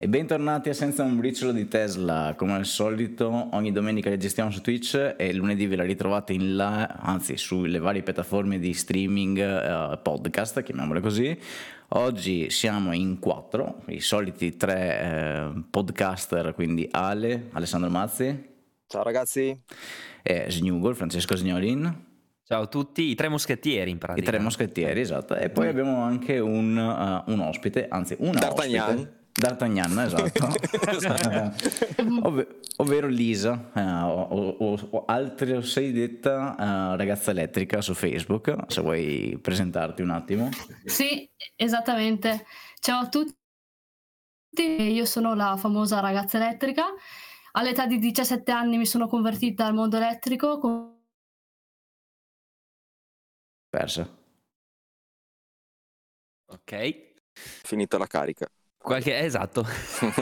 E bentornati a Senza un briciolo di Tesla, come al solito ogni domenica registriamo su Twitch e lunedì ve la ritrovate in là, anzi sulle varie piattaforme di streaming uh, podcast, chiamiamole così. Oggi siamo in quattro, i soliti tre uh, podcaster, quindi Ale, Alessandro Mazzi. Ciao ragazzi. E Snugol, Francesco Sgnolin. Ciao a tutti, i tre moschettieri in pratica. I tre moschettieri, esatto. E poi abbiamo anche un, uh, un ospite, anzi una D'Artagnan. ospite. D'Artagnan, esatto. Ov- ovvero Lisa, eh, o, o, o altri sei detta uh, ragazza elettrica su Facebook, se vuoi presentarti un attimo. Sì, esattamente. Ciao a tutti, io sono la famosa ragazza elettrica. All'età di 17 anni mi sono convertita al mondo elettrico. Con... Persa. Ok. Finita la carica. Qualche, esatto.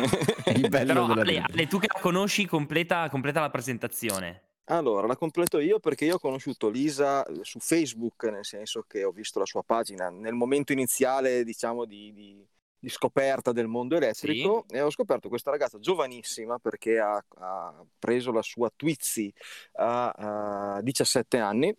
Il bello Però Ale, Ale, tu che la conosci, completa, completa la presentazione. Allora, la completo io perché io ho conosciuto Lisa su Facebook, nel senso che ho visto la sua pagina nel momento iniziale, diciamo, di, di, di scoperta del mondo elettrico sì. e ho scoperto questa ragazza giovanissima perché ha, ha preso la sua Twizzy a, a 17 anni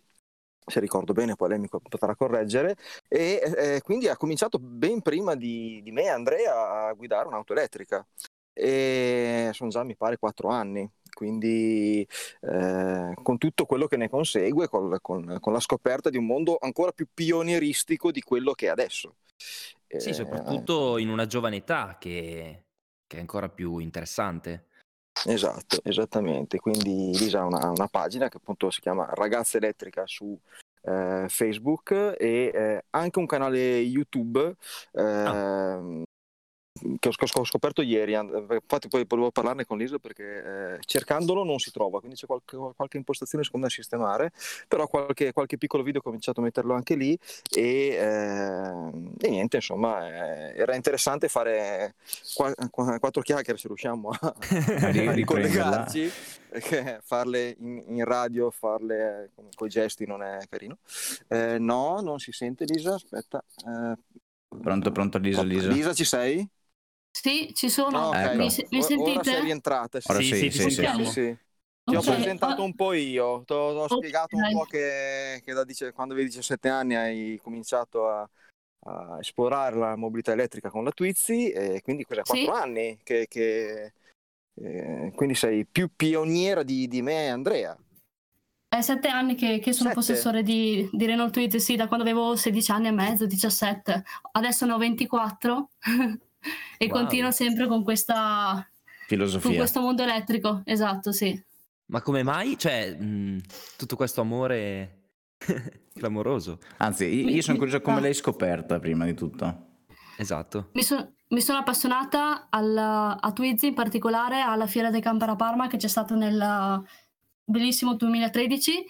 se ricordo bene, poi lei mi potrà correggere, e eh, quindi ha cominciato ben prima di, di me, Andrea, a guidare un'auto elettrica. E sono già, mi pare, quattro anni, quindi eh, con tutto quello che ne consegue, con, con, con, la scoperta di un mondo ancora più pionieristico di quello che è adesso. Sì, eh, soprattutto in una giovane età che, che è ancora più interessante. Esatto, esattamente. Quindi Lisa ha una, una, pagina che appunto si chiama Ragazza Elettrica su eh, Facebook e eh, anche un canale YouTube eh, ah che ho scoperto ieri, infatti poi volevo parlarne con Lisa perché eh, cercandolo non si trova, quindi c'è qualche, qualche impostazione secondo me da sistemare, però qualche, qualche, piccolo video ho cominciato a metterlo anche lì e, eh, e niente, insomma, eh, era interessante fare qua, quattro chiacchiere se riusciamo a, a ricollegarci, perché farle in, in radio, farle con i gesti non è carino. Eh, no, non si sente Lisa, aspetta. Eh, pronto, pronto Lisa, Lisa. Lisa ci sei? Sì, ci sono. Oh, okay. mi, mi, sentite? Ora sei rientrata. Sì, Ora sì, sì, sì, sì, sì, sì. Ti okay. ho presentato un po' io, ti ho, okay. spiegato un po' che, che da, quando avevi 17 anni hai cominciato a, a, esplorare la mobilità elettrica con la Twizzy e quindi cos'è, 4 sì. anni che, che eh, quindi sei più pioniera di, di me e Andrea. È sette anni che, che sono Sette. possessore di, di Renault Twizy, sì, da quando avevo 16 anni e mezzo, 17. Adesso ne ho 24. e wow. continuo sempre con questa filosofia. Con questo mondo elettrico, esatto, sì. Ma come mai? Cioè, mh, mm, tutto questo amore clamoroso. Anzi, io, io sono curioso come l'hai scoperta prima di tutto. Esatto. Mi, so, mi sono appassionata al, a Twizy, in particolare alla Fiera dei Campera Parma che c'è stata nel bellissimo 2013.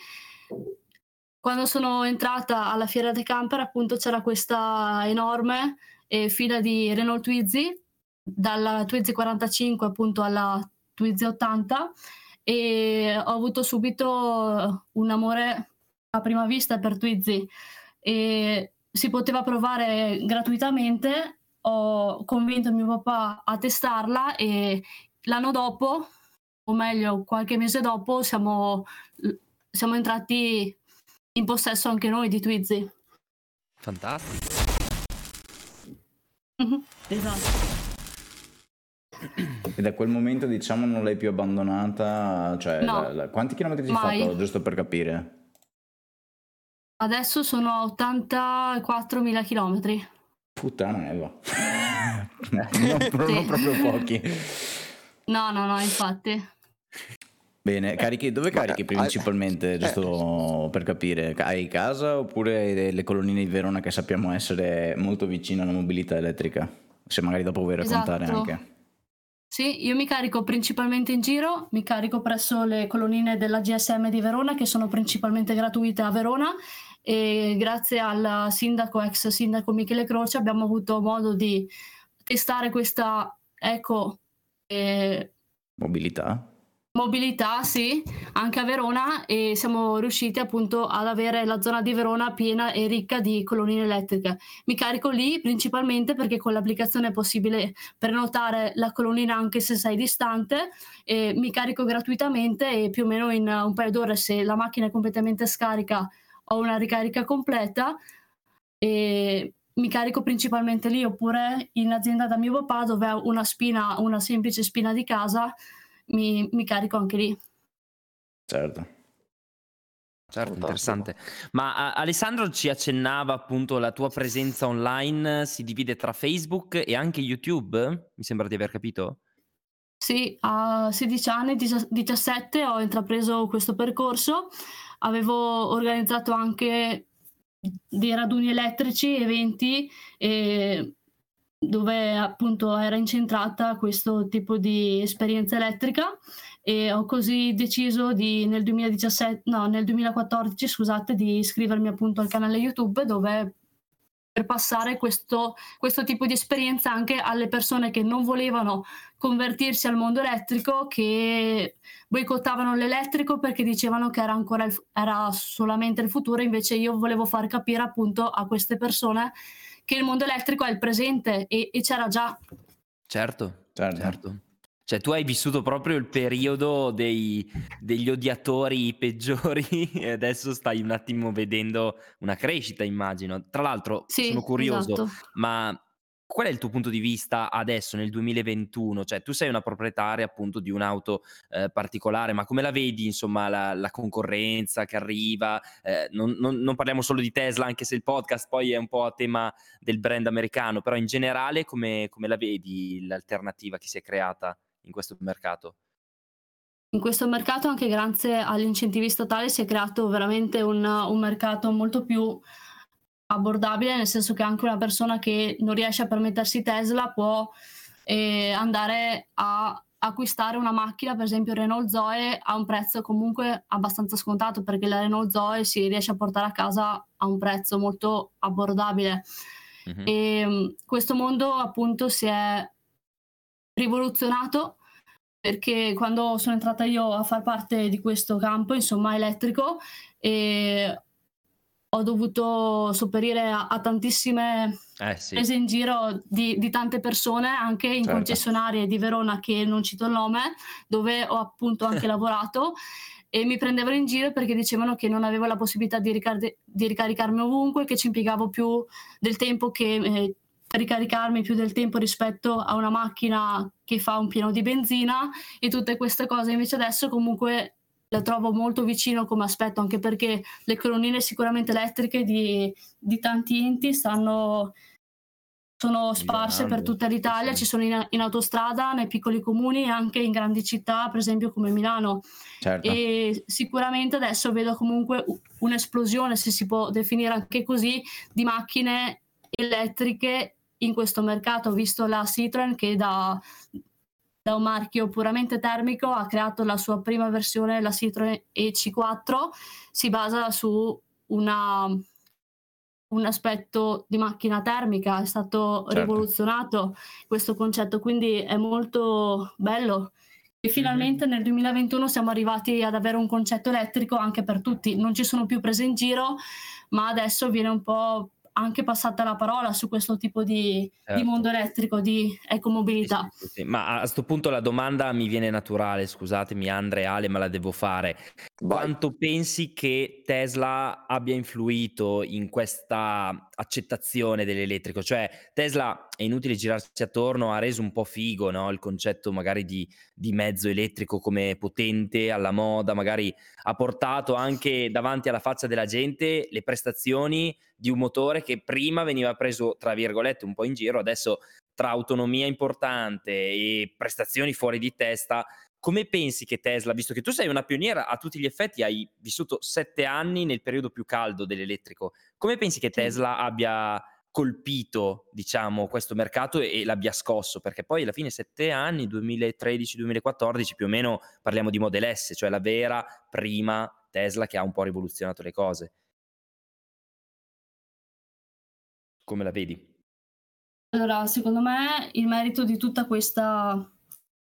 Quando sono entrata alla Fiera dei Camper, appunto, c'era questa enorme eh, fila di Renault Twizy, dalla Twizy 45 appunto alla Twizy 80 e ho avuto subito un amore a prima vista per Twizy e si poteva provare gratuitamente, ho convinto mio papà a testarla e l'anno dopo, o meglio qualche mese dopo, siamo, siamo entrati in possesso anche noi di Twizy. Fantastico. Mhm, esatto. E da quel momento diciamo non l'hai più abbandonata, cioè no, la, la, quanti chilometri hai fatto giusto per capire? Adesso sono a 84.000 chilometri. Puttana Eva, non, sì. non proprio pochi. No, no, no, infatti. Bene, carichi, dove carichi principalmente, eh, giusto per capire? Hai casa oppure le colonnine di Verona che sappiamo essere molto vicine alla mobilità elettrica? Se magari dopo vuoi raccontare esatto. anche. Sì, io mi carico principalmente in giro, mi carico presso le colonnine della GSM di Verona che sono principalmente gratuite a Verona e grazie al sindaco, ex sindaco Michele Croce abbiamo avuto modo di testare questa eco... Eh, mobilità? Mobilità, sì, anche a Verona e siamo riusciti appunto ad avere la zona di Verona piena e ricca di colonnine elettriche. Mi carico lì principalmente perché con l'applicazione è possibile prenotare la colonnina anche se sei distante e mi carico gratuitamente e più o meno in un paio d'ore se la macchina è completamente scarica ho una ricarica completa e mi carico principalmente lì oppure in azienda da mio papà dove ho una spina, una semplice spina di casa mi, mi carico anche lì. Certo. Certo, interessante. Ma a- Alessandro ci accennava appunto la tua presenza online si divide tra Facebook e anche YouTube? Mi sembra di aver capito? Sì, a 16 anni, 17 ho intrapreso questo percorso, avevo organizzato anche dei raduni elettrici, eventi, e dove appunto era incentrata questo tipo di esperienza elettrica e ho così deciso di, nel 2017, no, nel 2014, scusate, di iscrivermi appunto al canale YouTube dove per passare questo, questo tipo di esperienza anche alle persone che non volevano convertirsi al mondo elettrico, che boicottavano l'elettrico perché dicevano che era ancora il, era solamente il futuro, invece io volevo far capire appunto a queste persone che il mondo elettrico è il presente e, e c'era già. Certo, certo. certo. Cioè, tu hai vissuto proprio il periodo dei, degli odiatori peggiori e adesso stai un attimo vedendo una crescita, immagino. Tra l'altro, sì, sono curioso, esatto. ma Qual è il tuo punto di vista adesso nel 2021? Cioè, tu sei una proprietaria appunto di un'auto eh, particolare, ma come la vedi, insomma, la, la concorrenza che arriva? Eh, non, non, non, parliamo solo di Tesla, anche se il podcast poi è un po' a tema del brand americano, però in generale come, come la vedi l'alternativa che si è creata in questo mercato? In questo mercato, anche grazie agli incentivi statali, si è creato veramente un, un mercato molto più abbordabile, nel senso che anche una persona che non riesce a permettersi Tesla può eh, andare a acquistare una macchina, per esempio Renault Zoe, a un prezzo comunque abbastanza scontato, perché la Renault Zoe si riesce a portare a casa a un prezzo molto abbordabile. Mm-hmm. E questo mondo appunto si è rivoluzionato perché quando sono entrata io a far parte di questo campo, insomma, elettrico, e ho dovuto sopperire a, a tantissime eh, sì. prese in giro di, di, tante persone, anche in certo. concessionarie di Verona che non cito il nome, dove ho appunto anche lavorato e mi prendevano in giro perché dicevano che non avevo la possibilità di, ricar- di ricaricarmi ovunque, che ci impiegavo più del tempo che eh, ricaricarmi più del tempo rispetto a una macchina che fa un pieno di benzina e tutte queste cose invece adesso comunque la trovo molto vicino come aspetto, anche perché le colonnine sicuramente elettriche di, di tanti enti stanno, sono sparse per tutta l'Italia, ci sono in, in, autostrada, nei piccoli comuni e anche in grandi città, per esempio come Milano. Certo. E sicuramente adesso vedo comunque un'esplosione, se si può definire anche così, di macchine elettriche in questo mercato. Ho visto la Citroen che da da un marchio puramente termico, ha creato la sua prima versione, la Citroen EC4, si basa su una, un aspetto di macchina termica, è stato certo. rivoluzionato questo concetto, quindi è molto bello. E finalmente nel 2021 siamo arrivati ad avere un concetto elettrico anche per tutti, non ci sono più prese in giro, ma adesso viene un po' anche passata la parola su questo tipo di, certo. di mondo elettrico, di ecomobilità. Sì, sì, sì. Ma a questo punto la domanda mi viene naturale, scusatemi Andre e Ale, ma la devo fare. Quanto pensi che Tesla abbia influito in questa accettazione dell'elettrico? Cioè Tesla, è inutile girarsi attorno, ha reso un po' figo no? il concetto magari di, di mezzo elettrico come potente, alla moda, magari ha portato anche davanti alla faccia della gente le prestazioni di un motore che prima veniva preso, tra virgolette, un po' in giro, adesso tra autonomia importante e prestazioni fuori di testa, come pensi che Tesla, visto che tu sei una pioniera a tutti gli effetti, hai vissuto sette anni nel periodo più caldo dell'elettrico, come pensi che Tesla abbia colpito, diciamo, questo mercato e, e l'abbia scosso? Perché poi alla fine sette anni, 2013-2014, più o meno parliamo di Model S, cioè la vera prima Tesla che ha un po' rivoluzionato le cose. Come la vedi? Allora, secondo me il merito di tutta questa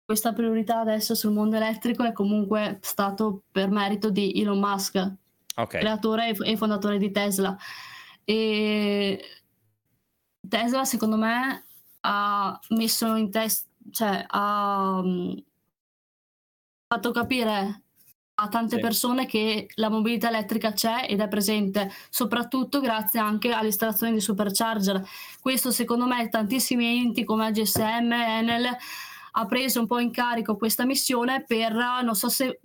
questa priorità adesso sul mondo elettrico è comunque stato per merito di Elon Musk, okay. creatore e fondatore di Tesla. E Tesla, secondo me, ha messo in testa, cioè ha fatto capire a tante sì. persone che la mobilità elettrica c'è ed è presente, soprattutto grazie anche all'installazione di supercharger. Questo secondo me tantissimi enti come GSM, Enel ha preso un po' in carico questa missione per, non so se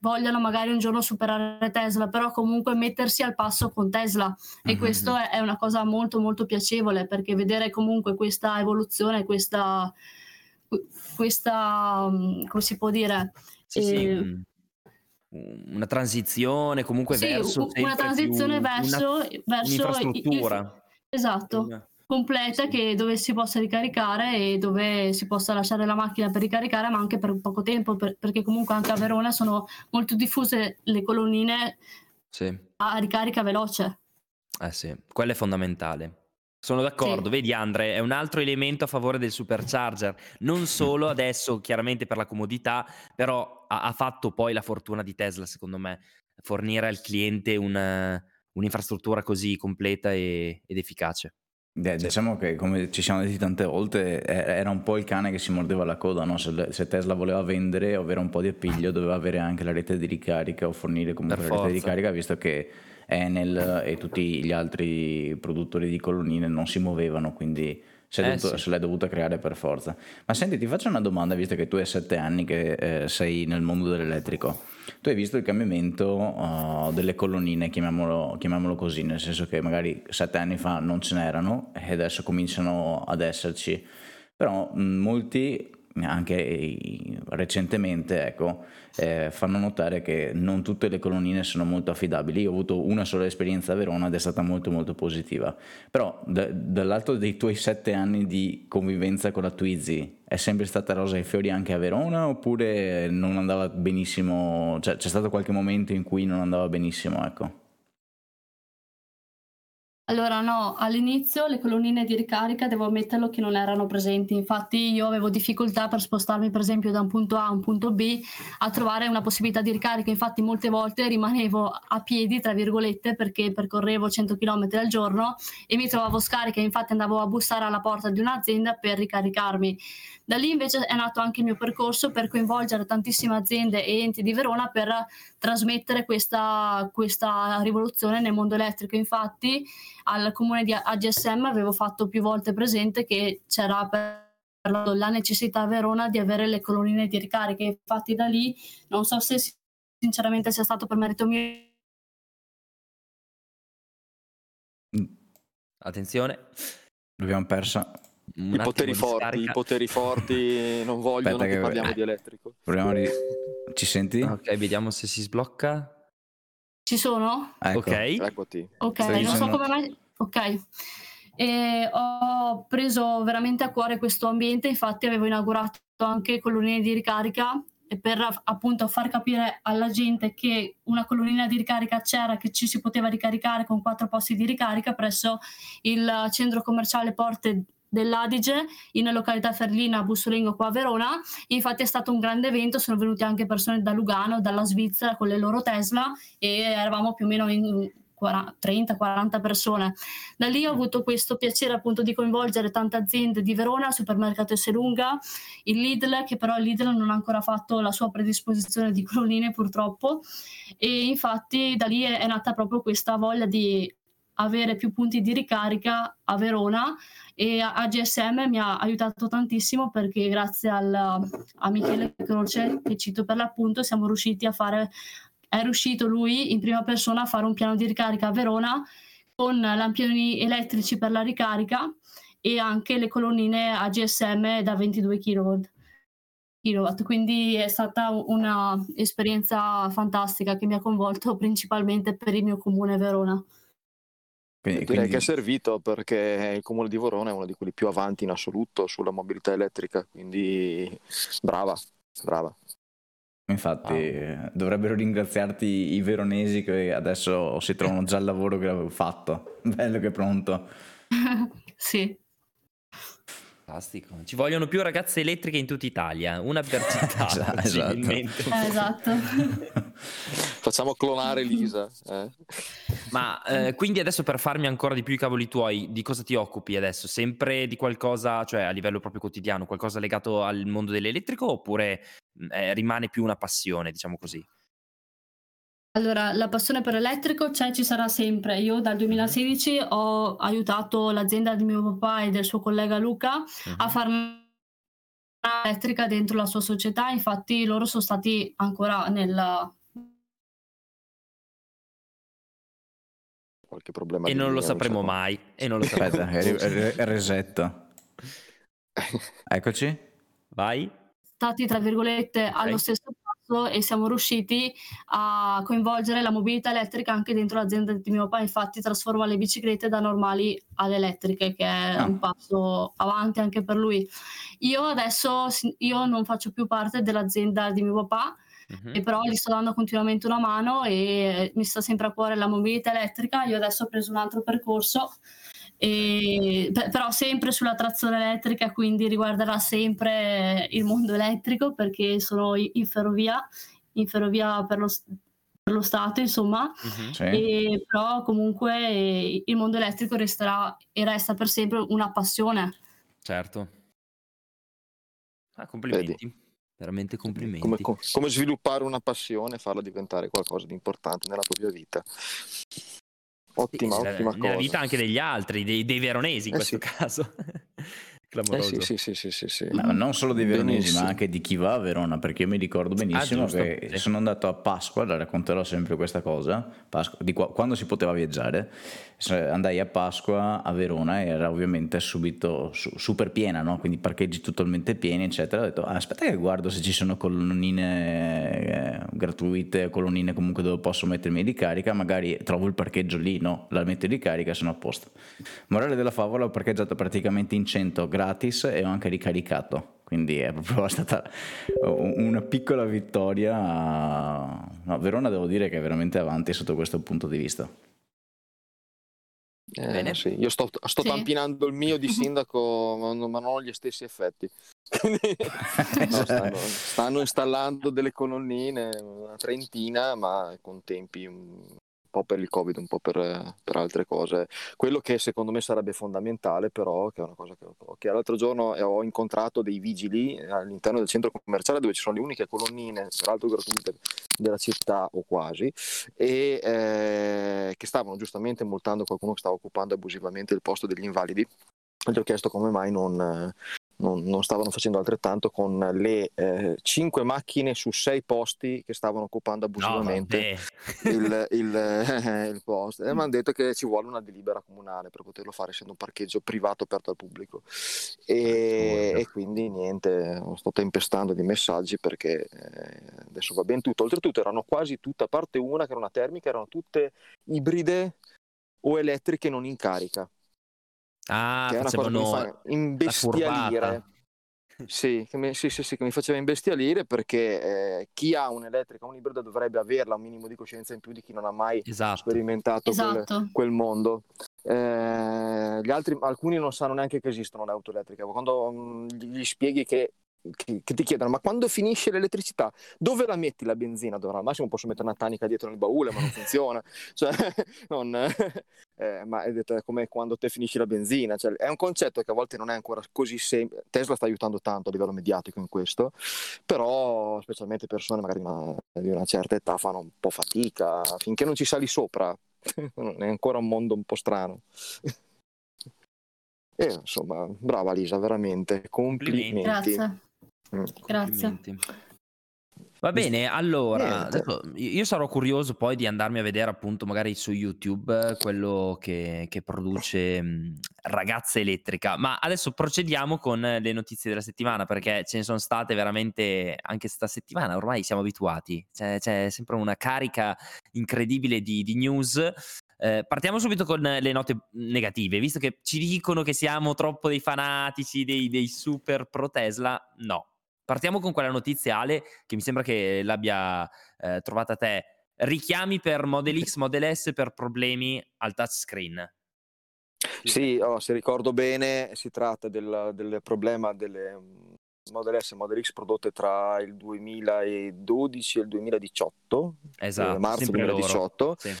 vogliono magari un giorno superare Tesla, però comunque mettersi al passo con Tesla e mm-hmm. questo è, è, una cosa molto molto piacevole perché vedere comunque questa evoluzione, questa, questa mm, come si può dire? Sì, eh, sì una transizione comunque sì, verso una transizione verso, una, verso un'infrastruttura. esatto una, completa che dove si possa ricaricare e dove si possa lasciare la macchina per ricaricare ma anche per poco tempo per, perché comunque anche a Verona sono molto diffuse le colonnine sì. a ricarica veloce. Eh sì, quello è fondamentale sono d'accordo, sì. vedi Andre, è un altro elemento a favore del supercharger, non solo adesso chiaramente per la comodità, però ha, ha fatto poi la fortuna di Tesla secondo me, fornire al cliente un, un'infrastruttura così completa e, ed efficace. Diciamo che come ci siamo detti tante volte era un po' il cane che si mordeva la coda, no? se, Tesla voleva vendere o avere un po' di appiglio doveva avere anche la rete di ricarica o fornire comunque la rete di ricarica visto che Enel e tutti gli altri produttori di colonnine non si muovevano, quindi se, eh dovuto, sì. se l'hai dovuta creare per forza. Ma senti, ti faccio una domanda, visto che tu hai sette anni che eh, sei nel mondo dell'elettrico. Tu hai visto il cambiamento uh, delle colonnine, chiamiamolo, chiamiamolo, così, nel senso che magari sette anni fa non ce n'erano e adesso cominciano ad esserci. Però mh, molti anche recentemente ecco, eh, fanno notare che non tutte le colonnine sono molto affidabili. Io ho avuto una sola esperienza a Verona ed è stata molto molto positiva. Però da, dall'alto dei tuoi sette anni di convivenza con la Twizy è sempre stata rosa e fiori anche a Verona oppure non andava benissimo? Cioè, c'è stato qualche momento in cui non andava benissimo? Ecco. Allora no, all'inizio le colonnine di ricarica devo ammetterlo che non erano presenti, infatti io avevo difficoltà per spostarmi per esempio da un punto A a un punto B a trovare una possibilità di ricarica, infatti molte volte rimanevo a piedi tra virgolette perché percorrevo 100 km al giorno e mi trovavo scarica, infatti andavo a bussare alla porta di un'azienda per ricaricarmi. Da lì invece è nato anche il mio percorso per coinvolgere tantissime aziende e enti di Verona per trasmettere questa, questa rivoluzione nel mondo elettrico. Infatti al comune di AGSM avevo fatto più volte presente che c'era per la necessità a Verona di avere le colonnine di ricarica. Infatti da lì non so se sinceramente sia stato per merito mio. Attenzione, l'abbiamo persa. I poteri, forti, I poteri forti non vogliono Aspetta che, che parliamo eh, di elettrico. Di... Ci senti? Ok, vediamo se si sblocca. Ci sono? Ecco. Ok. Eccoti. Ok, Stai non dicendo... so come mai... Ok. E ho preso veramente a cuore questo ambiente, infatti avevo inaugurato anche colonnine di ricarica per appunto far capire alla gente che una colonnina di ricarica c'era, che ci si poteva ricaricare con quattro posti di ricarica presso il centro commerciale Porte dell'Adige in località Ferlina Bussolengo qua a Verona. Infatti è stato un grande evento, sono venuti anche persone da Lugano, dalla Svizzera con le loro Tesla e eravamo più o meno in 30-40 persone. Da lì ho avuto questo piacere appunto di coinvolgere tante aziende di Verona, supermercato Esselunga, il Lidl, che però il Lidl non ha ancora fatto la sua predisposizione di colonnine purtroppo e infatti da lì è, è nata proprio questa voglia di avere più punti di ricarica a Verona e AGSM mi ha aiutato tantissimo perché grazie al, a Michele Croce, che cito per l'appunto, siamo riusciti a fare, è riuscito lui in prima persona a fare un piano di ricarica a Verona con lampioni elettrici per la ricarica e anche le colonnine AGSM da 22 kW. Quindi è stata un'esperienza fantastica che mi ha coinvolto principalmente per il mio comune Verona. Quindi, Direi quindi... che è servito perché il comune di Verona è uno di quelli più avanti in assoluto sulla mobilità elettrica, quindi brava, brava. Infatti wow. dovrebbero ringraziarti i veronesi che adesso si trovano già al lavoro che avevo fatto. Bello che pronto. sì. Fantastico. Ci vogliono più ragazze elettriche in tutta Italia, una per città. Esatto, esatto. Eh, esatto. Facciamo clonare Lisa. Eh. Ma eh, quindi adesso per farmi ancora di più i cavoli tuoi, di cosa ti occupi adesso? Sempre di qualcosa, cioè a livello proprio quotidiano, qualcosa legato al mondo dell'elettrico oppure eh, rimane più una passione, diciamo così? Allora, la passione per l'elettrico c'è, ci sarà sempre. Io dal 2016 ho aiutato l'azienda di mio papà e del suo collega Luca uh-huh. a fare elettrica dentro la sua società, infatti loro sono stati ancora nel... Qualche problema e non lo sapremo mai. E non lo sapremo. Aspetta, resetto. Eccoci. Vai. Stati, tra virgolette, okay. allo stesso e siamo riusciti a coinvolgere la mobilità elettrica anche dentro l'azienda di mio papà, infatti trasforma le biciclette da normali ad elettriche, che è ah. un passo avanti anche per lui. Io adesso io non faccio più parte dell'azienda di mio papà, Uh-huh. E però gli sto dando continuamente una mano e mi sta sempre a cuore la mobilità elettrica. Io adesso ho preso un altro percorso e, però sempre sulla trazione elettrica, quindi riguarderà sempre il mondo elettrico perché sono in ferrovia, in ferrovia per lo, per lo Stato, insomma, sì. e, però comunque il mondo elettrico resterà e resta per sempre una passione. Certo. Ah, complimenti. Vedi. Veramente complimenti. Come, come, sviluppare una passione e farla diventare qualcosa di importante nella propria vita. Ottima, sì, ottima nella, cosa. vita anche degli altri, dei, dei veronesi in eh questo sì. caso. Clamoroso. Eh sì, sì, sì, sì, sì. Ma non solo dei veronesi, benissimo. ma anche di chi va a Verona, perché io mi ricordo benissimo ah, che sono andato a Pasqua, la racconterò sempre questa cosa, Pasqua, di qua, quando si poteva viaggiare, andai a Pasqua a Verona e era ovviamente subito su, super piena, no? quindi parcheggi totalmente pieni, eccetera. Ho detto, ah, aspetta che guardo se ci sono colonnine eh, gratuite, colonnine comunque dove posso mettermi di carica, magari trovo il parcheggio lì, no? La metto di carica, sono a posto. Morale della favola, ho parcheggiato praticamente in 100 gratis e ho anche ricaricato. Quindi è proprio stata una piccola vittoria. No, Verona devo dire che è veramente avanti sotto questo punto di vista. Eh, sì. Io sto, sto sì. tampinando il mio di sindaco, ma non ho gli stessi effetti. no, stanno, stanno, installando delle colonnine, una trentina, ma con tempi po' per il Covid, un po' per, per, altre cose. Quello che secondo me sarebbe fondamentale, però, che è una cosa che, che l'altro giorno ho incontrato dei vigili all'interno del centro commerciale dove ci sono le uniche colonnine, peraltro gratuite, della città o quasi, e eh, che stavano giustamente multando qualcuno che stava occupando abusivamente il posto degli invalidi. Gli ho chiesto come mai non, non, non, stavano facendo altrettanto con le eh, 5 macchine su 6 posti che stavano occupando abusivamente no, il, il, eh, il, posto. E mi hanno detto che ci vuole una delibera comunale per poterlo fare, essendo un parcheggio privato aperto al pubblico. E, e quindi niente, sto tempestando di messaggi perché eh, adesso va ben tutto. Oltretutto erano quasi tutte, a parte una che era una termica, erano tutte ibride o elettriche non in carica. Ah, che è una cosa che mi fa imbestialire. Sì, che mi, sì, sì, sì, che mi faceva imbestialire perché eh, chi ha un'elettrica, un ibrido dovrebbe averla un minimo di coscienza in più di chi non ha mai esatto. sperimentato esatto. Quel, quel, mondo. Eh, gli altri, alcuni non sanno neanche che esistono le auto elettriche. Quando mh, mm, gli spieghi che che, che, ti chiedono ma quando finisce l'elettricità dove la metti la benzina? Dove al massimo posso mettere una tanica dietro nel baule ma non funziona cioè, non, eh, ma è, detto, come quando te finisci la benzina cioè, è un concetto che a volte non è ancora così semplice Tesla sta aiutando tanto a livello mediatico in questo però specialmente persone magari una, di una certa età fanno un po' fatica finché non ci sali sopra è ancora un mondo un po' strano e insomma brava Lisa veramente complimenti Grazie. Mm. Grazie. Va bene, allora, adesso io sarò curioso poi di andarmi a vedere appunto magari su YouTube quello che, che produce mh, Ragazza Elettrica, ma adesso procediamo con le notizie della settimana perché ce ne sono state veramente anche questa settimana, ormai siamo abituati, c'è, c'è sempre una carica incredibile di, di news. Eh, partiamo subito con le note negative, visto che ci dicono che siamo troppo dei fanatici, dei, dei super pro Tesla, no Partiamo con quella notizia, Ale, che mi sembra che l'abbia eh, trovata te. Richiami per Model X, Model S per problemi al touchscreen. Sì, oh, se ricordo bene, si tratta del, del problema delle mm, Model S e Model X prodotte tra il 2012 e il 2018, esatto, eh, marzo 2018. Sì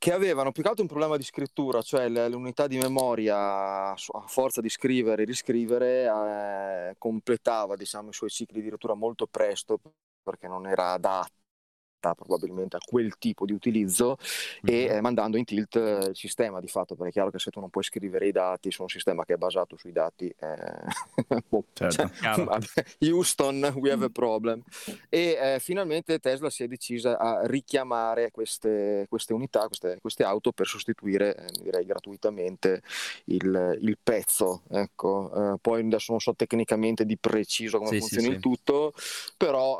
che avevano più che altro un problema di scrittura, cioè l'unità di memoria a forza di scrivere e riscrivere eh, completava diciamo, i suoi cicli di lettura molto presto perché non era adatta probabilmente a quel tipo di utilizzo e eh, mandando in tilt eh, il sistema di fatto perché è chiaro che se tu non puoi scrivere i dati su un sistema che è basato sui dati eh, boh, certo. cioè, Houston we have a problem. E eh, finalmente Tesla si è decisa a richiamare queste, queste unità queste, queste, auto per sostituire eh, direi gratuitamente il, il pezzo ecco. Poi adesso non so tecnicamente di preciso come sì, funziona sì, il sì. tutto però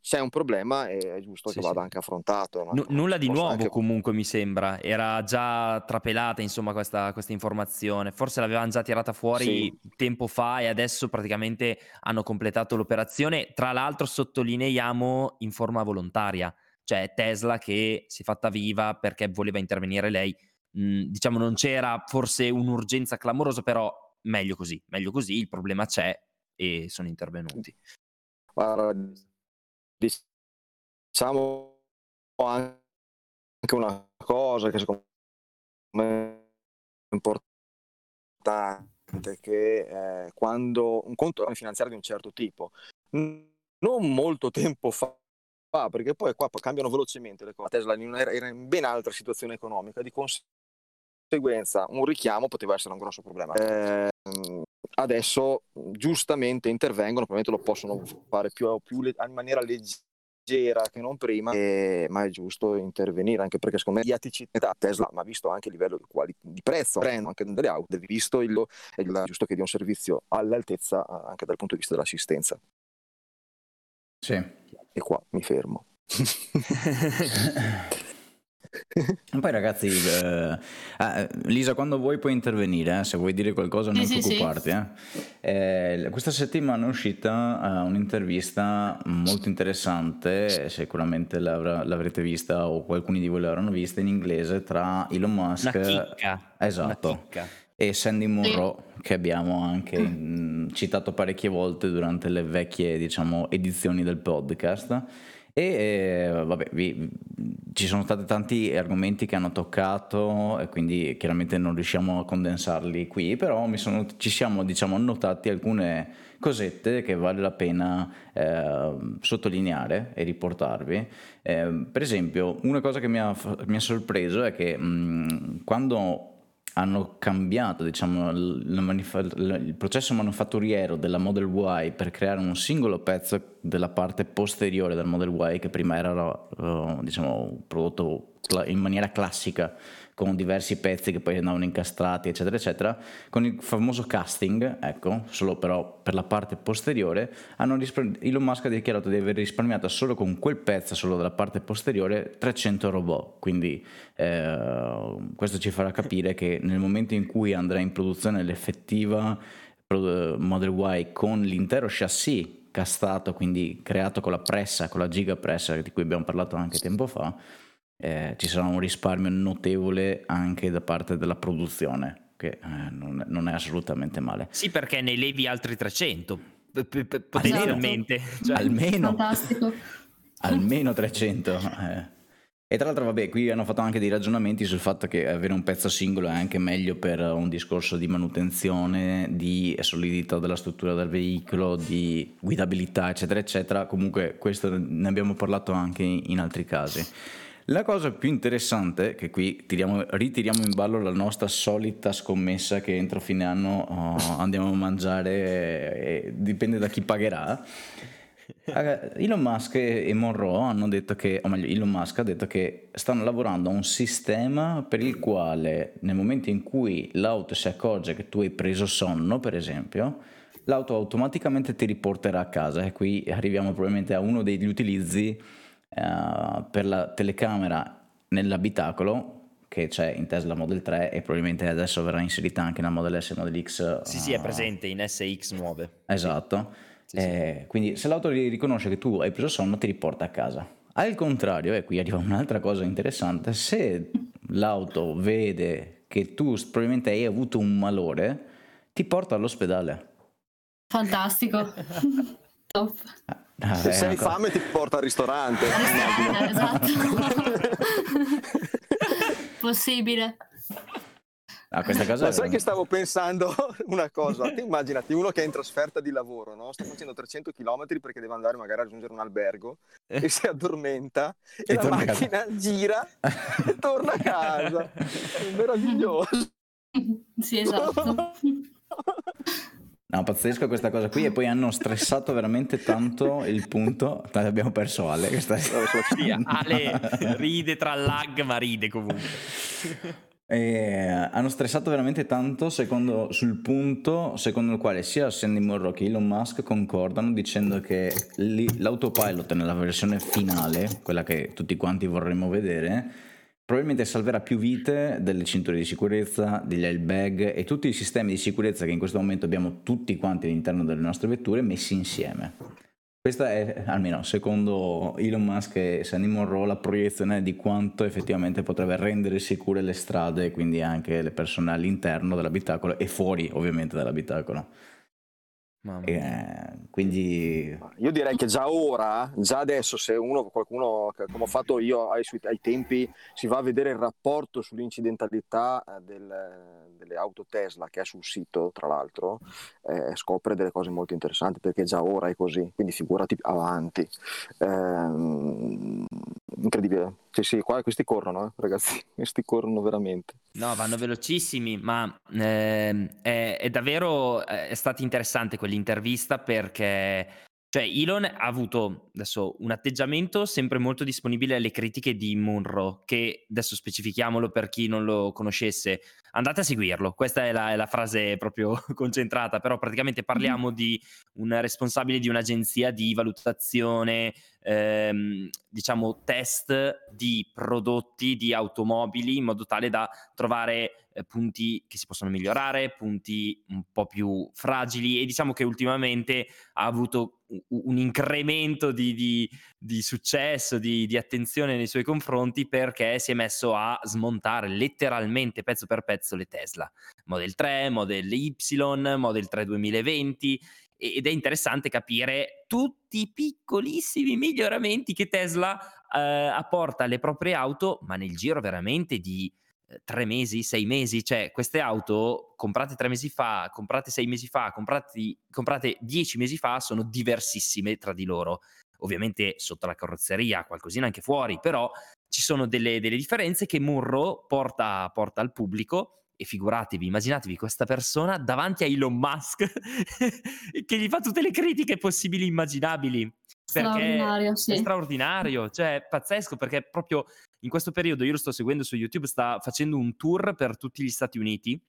c'è un problema problema e è giusto sì, che vada sì. anche affrontato. N- nulla di nuovo anche... comunque mi sembra, era già trapelata insomma questa, questa informazione, forse l'avevano già tirata fuori sì. tempo fa e adesso praticamente hanno completato l'operazione, tra l'altro sottolineiamo in forma volontaria, cioè Tesla che si è fatta viva perché voleva intervenire lei, mm, diciamo non c'era forse un'urgenza clamorosa, però meglio così, meglio così, il problema c'è e sono intervenuti. Guarda, diciamo anche una cosa che secondo me è importante che quando un conto finanziario di un certo tipo. Non molto tempo fa perché poi qua cambiano velocemente le cose. Tesla era in ben altra situazione economica. Di conseguenza un richiamo poteva essere un grosso problema. Eh, adesso giustamente intervengono probabilmente lo possono fare più, più in maniera leggera leggera che non prima, e, ma è giusto intervenire anche perché secondo me di attività Tesla, ma visto anche il livello di, quali, di prezzo, prendo anche delle auto, visto il, è giusto che dia un servizio all'altezza anche dal punto di vista dell'assistenza. Sì. E qua mi fermo. Poi ragazzi, eh, ah, Lisa, quando vuoi puoi intervenire, eh, se vuoi dire qualcosa non sì, preoccuparti. Sì. Eh. eh questa settimana è uscita uh, un'intervista molto interessante, sicuramente l'avrete vista o qualcuno di voi l'avranno vista in inglese tra Elon Musk esatto, e Sandy Monroe che abbiamo anche in, citato parecchie volte durante le vecchie diciamo, edizioni del podcast e eh, vabbè, vi, ci sono stati tanti argomenti che hanno toccato e quindi chiaramente non riusciamo a condensarli qui, però sono, ci siamo diciamo annotati alcune cosette che vale la pena eh, sottolineare e riportarvi. Eh, per esempio, una cosa che mi ha, mi ha sorpreso è che mh, quando hanno cambiato diciamo, il, il processo manufatturiero della Model Y per creare un singolo pezzo della parte posteriore del Model Y che prima era uh, diciamo, prodotto in maniera classica con diversi pezzi che poi andavano incastrati, eccetera, eccetera, con il famoso casting, ecco, solo però per la parte posteriore, hanno rispar- Elon Musk ha dichiarato di aver risparmiato solo con quel pezzo, solo della parte posteriore, 300 robot. Quindi eh, questo ci farà capire che nel momento in cui andrà in produzione l'effettiva Model Y con l'intero chassis castato, quindi creato con la pressa, con la gigapressa di cui abbiamo parlato anche tempo fa, eh, ci sarà un risparmio notevole anche da parte della produzione, che eh, non, non, è assolutamente male. Sì, perché ne levi altri 300, potenzialmente. Cioè, almeno, Fantastico. almeno 300. Eh. E tra l'altro, vabbè, qui hanno fatto anche dei ragionamenti sul fatto che avere un pezzo singolo è anche meglio per un discorso di manutenzione, di solidità della struttura del veicolo, di guidabilità, eccetera, eccetera. Comunque, questo ne abbiamo parlato anche in altri casi. La cosa più interessante, che qui tiriamo, ritiriamo in ballo la nostra solita scommessa che entro fine anno oh, andiamo a mangiare, e dipende da chi pagherà. Eh, Elon Musk e Monroe hanno detto che, o meglio, Elon Musk ha detto che stanno lavorando a un sistema per il quale nel momento in cui l'auto si accorge che tu hai preso sonno, per esempio, l'auto automaticamente ti riporterà a casa. E qui arriviamo probabilmente a uno degli utilizzi uh, per la telecamera nell'abitacolo che c'è in Tesla Model 3 e probabilmente adesso verrà inserita anche nella Model S e Model X. Sì, uh, sì, è presente in SX nuove. Esatto. Sì. Eh, sì. Quindi se l'auto riconosce che tu hai preso sonno ti riporta a casa. Al contrario, e qui arriva un'altra cosa interessante, se l'auto vede che tu probabilmente hai avuto un malore, ti porta all'ospedale. Fantastico. Top. Ah, Se sei ecco. fame ti porta al ristorante. esatto. Possibile. Ah, questa cosa Ma sai che stavo pensando una cosa? Ti immaginati uno che è in trasferta di lavoro, no? sta facendo 300 km perché deve andare magari a raggiungere un albergo eh. e si addormenta e, e la macchina gira e torna a casa. È meraviglioso. Sì, esatto. No, pazzesco questa cosa qui e poi hanno stressato veramente tanto il punto, abbiamo perso Ale che sta... Sì, Ale ride tra lag ma ride comunque. E hanno stressato veramente tanto secondo, sul punto secondo il quale sia Sandy Morrow che Elon Musk concordano dicendo che l'autopilot nella versione finale, quella che tutti quanti vorremmo vedere, probabilmente salverà più vite delle cinture di sicurezza, degli airbag e tutti i sistemi di sicurezza che in questo momento abbiamo tutti quanti all'interno delle nostre vetture messi insieme. Questa è, almeno secondo Elon Musk e Sandy Monroe, la proiezione di quanto effettivamente potrebbe rendere sicure le strade e quindi anche le persone all'interno dell'abitacolo e fuori ovviamente dall'abitacolo. Eh, quindi io direi che già ora, già adesso, se uno, qualcuno, come ho fatto io ai, ai tempi, si va a vedere il rapporto sull'incidentalità eh, del, delle auto Tesla che è sul sito, tra l'altro, eh, scopre delle cose molto interessanti perché già ora è così, quindi figurati avanti. Eh, incredibile. Sì, sì, qua questi corrono, eh, ragazzi, questi corrono veramente. No, vanno velocissimi, ma eh, è, è, davvero è stata interessante quell'intervista perché cioè Elon ha avuto adesso un atteggiamento sempre molto disponibile alle critiche di Munro, che adesso specifichiamolo per chi non lo conoscesse, andate a seguirlo, questa è la, è la frase proprio concentrata, però praticamente parliamo di un responsabile di un'agenzia di valutazione, ehm, diciamo test di prodotti, di automobili, in modo tale da trovare eh, punti che si possono migliorare, punti un po' più fragili e diciamo che ultimamente ha avuto un incremento di, di, di successo, di, di, attenzione nei suoi confronti perché si è messo a smontare letteralmente pezzo per pezzo le Tesla. Model 3, Model Y, Model 3 2020 ed è interessante capire tutti i piccolissimi miglioramenti che Tesla eh, apporta alle proprie auto, ma nel giro veramente di tre mesi, sei mesi, cioè queste auto comprate tre mesi fa, comprate sei mesi fa, comprati, comprate dieci mesi fa sono diversissime tra di loro. Ovviamente sotto la carrozzeria, qualcosina anche fuori, però ci sono delle, delle differenze che Murro porta, porta al pubblico e figuratevi, immaginatevi questa persona davanti a Elon Musk che gli fa tutte le critiche possibili e immaginabili. Straordinario, sì. È straordinario, cioè pazzesco perché proprio in questo periodo io lo sto seguendo su YouTube, sta facendo un tour per tutti gli Stati Uniti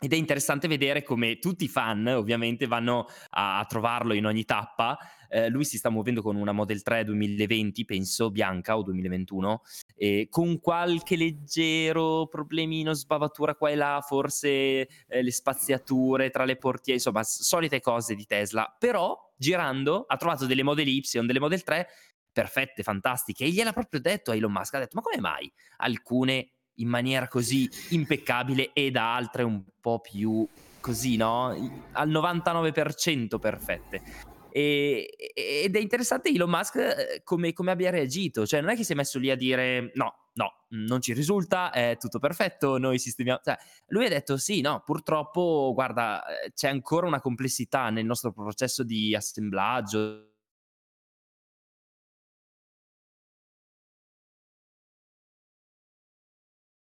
ed è interessante vedere come tutti i fan ovviamente vanno a, a trovarlo in ogni tappa. Eh, lui si sta muovendo con una Model 3 2020, penso, bianca o 2021, e con qualche leggero problemino, sbavatura qua e là, forse eh, le spaziature tra le portiere, insomma, solite cose di Tesla. Però girando ha trovato delle Model Y, delle Model 3 perfette, fantastiche, e gliel'ha proprio detto a Elon Musk, ha detto ma come mai alcune in maniera così impeccabile ed altre un po' più così, no? Al 99% perfette. E, ed è interessante Elon Musk eh, come, come, abbia reagito, cioè non è che si è messo lì a dire no, no, non ci risulta, è tutto perfetto, noi sistemiamo... Cioè, lui ha detto sì, no, purtroppo, guarda, eh, c'è ancora una complessità nel nostro processo di assemblaggio,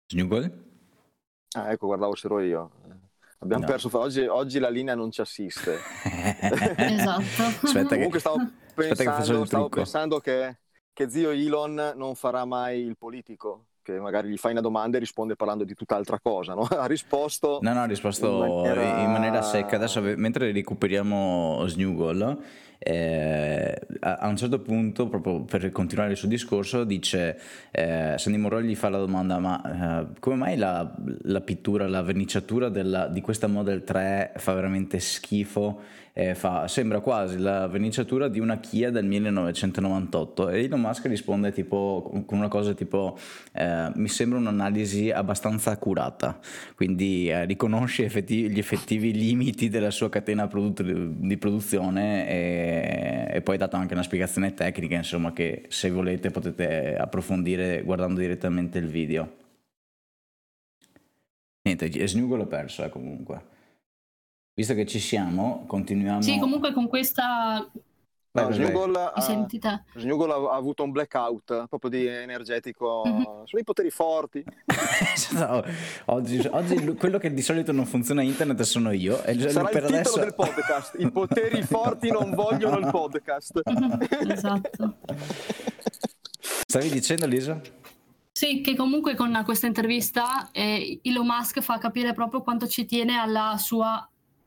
Snuggle? Ah, ecco, guardavo se ero io. Abbiamo no. perso, oggi, oggi, la linea non ci assiste. esatto. Aspetta Comunque stavo pensando, che, stavo pensando che, che, zio Elon non farà mai il politico, che magari gli fai una domanda e risponde parlando di tutt'altra cosa, no? Ha risposto... No, no, ha risposto in maniera, in maniera secca. Adesso, mentre recuperiamo Snuggle, eh, a, un certo punto, proprio per continuare il suo discorso, dice, eh, Sandy Morrow gli fa la domanda, ma eh, come mai la, la, pittura, la verniciatura della, di questa Model 3 fa veramente schifo? eh, fa, sembra quasi la verniciatura di una Kia del 1998 e Elon Musk risponde tipo, con una cosa tipo eh, mi sembra un'analisi abbastanza accurata quindi eh, riconosce effettivi, gli effettivi limiti della sua catena produ- di produzione e, e, poi ha dato anche una spiegazione tecnica insomma che se volete potete approfondire guardando direttamente il video niente Snugo l'ho perso eh, comunque visto che ci siamo, continuiamo. Sì, comunque con questa No, Snugol, ha, Snugol ha, avuto un blackout proprio di energetico. Mm-hmm. Sono i poteri forti. no, oggi, oggi, quello che di solito non funziona internet sono io. E Sarà per il adesso... titolo del podcast. I poteri forti non vogliono il podcast. esatto. Stavi dicendo, Lisa? Sì, che comunque con questa intervista eh, Elon Musk fa capire proprio quanto ci tiene alla sua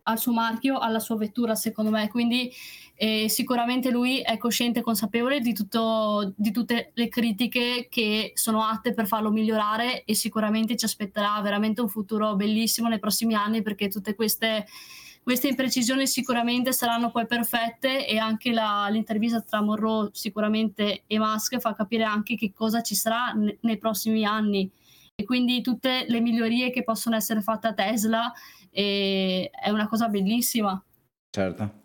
al suo marchio, alla sua vettura, secondo me. Quindi eh, sicuramente lui è cosciente e consapevole di, tutto, di tutte le critiche che sono atte per farlo migliorare e sicuramente ci aspetterà veramente un futuro bellissimo nei prossimi anni perché tutte queste queste imprecisioni sicuramente saranno poi perfette e anche la, l'intervista tra Monroe sicuramente e Musk fa capire anche che cosa ci sarà ne, nei prossimi anni e quindi tutte le migliorie che possono essere fatte a Tesla e è una cosa bellissima. Certo.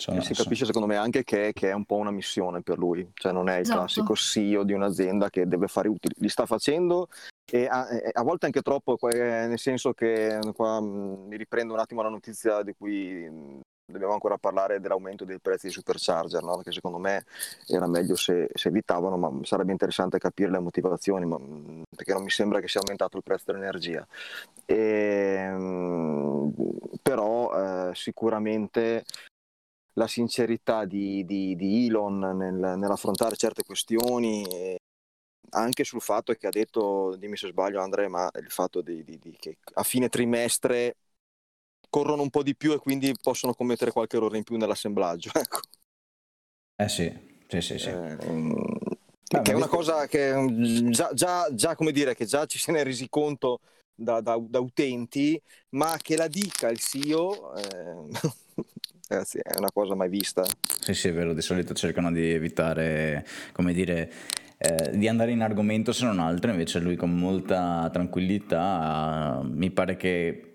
Sono, si capisce secondo me anche che, che, è un po' una missione per lui, cioè non è il esatto. classico CEO di un'azienda che deve fare utili, li sta facendo e a, a volte anche troppo, nel senso che qua mi riprendo un attimo la notizia di cui dobbiamo ancora parlare dell'aumento dei prezzi dei supercharger, no? che secondo me era meglio se, se, evitavano, ma sarebbe interessante capire le motivazioni, ma, perché non mi sembra che sia aumentato il prezzo dell'energia. E, ehm, però eh, sicuramente la sincerità di, di, di Elon nel, nell'affrontare certe questioni anche sul fatto che ha detto, dimmi se sbaglio Andrea, ma il fatto di, di, di, che a fine trimestre corrono un po' di più e quindi possono commettere qualche errore in più nell'assemblaggio. Ecco. Eh sì, sì, sì. sì. Eh, che è una cosa che mm, già, già, già, come dire, che già ci se ne è resi conto da, da, da utenti, ma che la dica il CEO eh, ragazzi, è una cosa mai vista. Sì, sì, è vero, di solito cercano di evitare, come dire, eh, di andare in argomento se non altro, invece lui con molta tranquillità mi pare che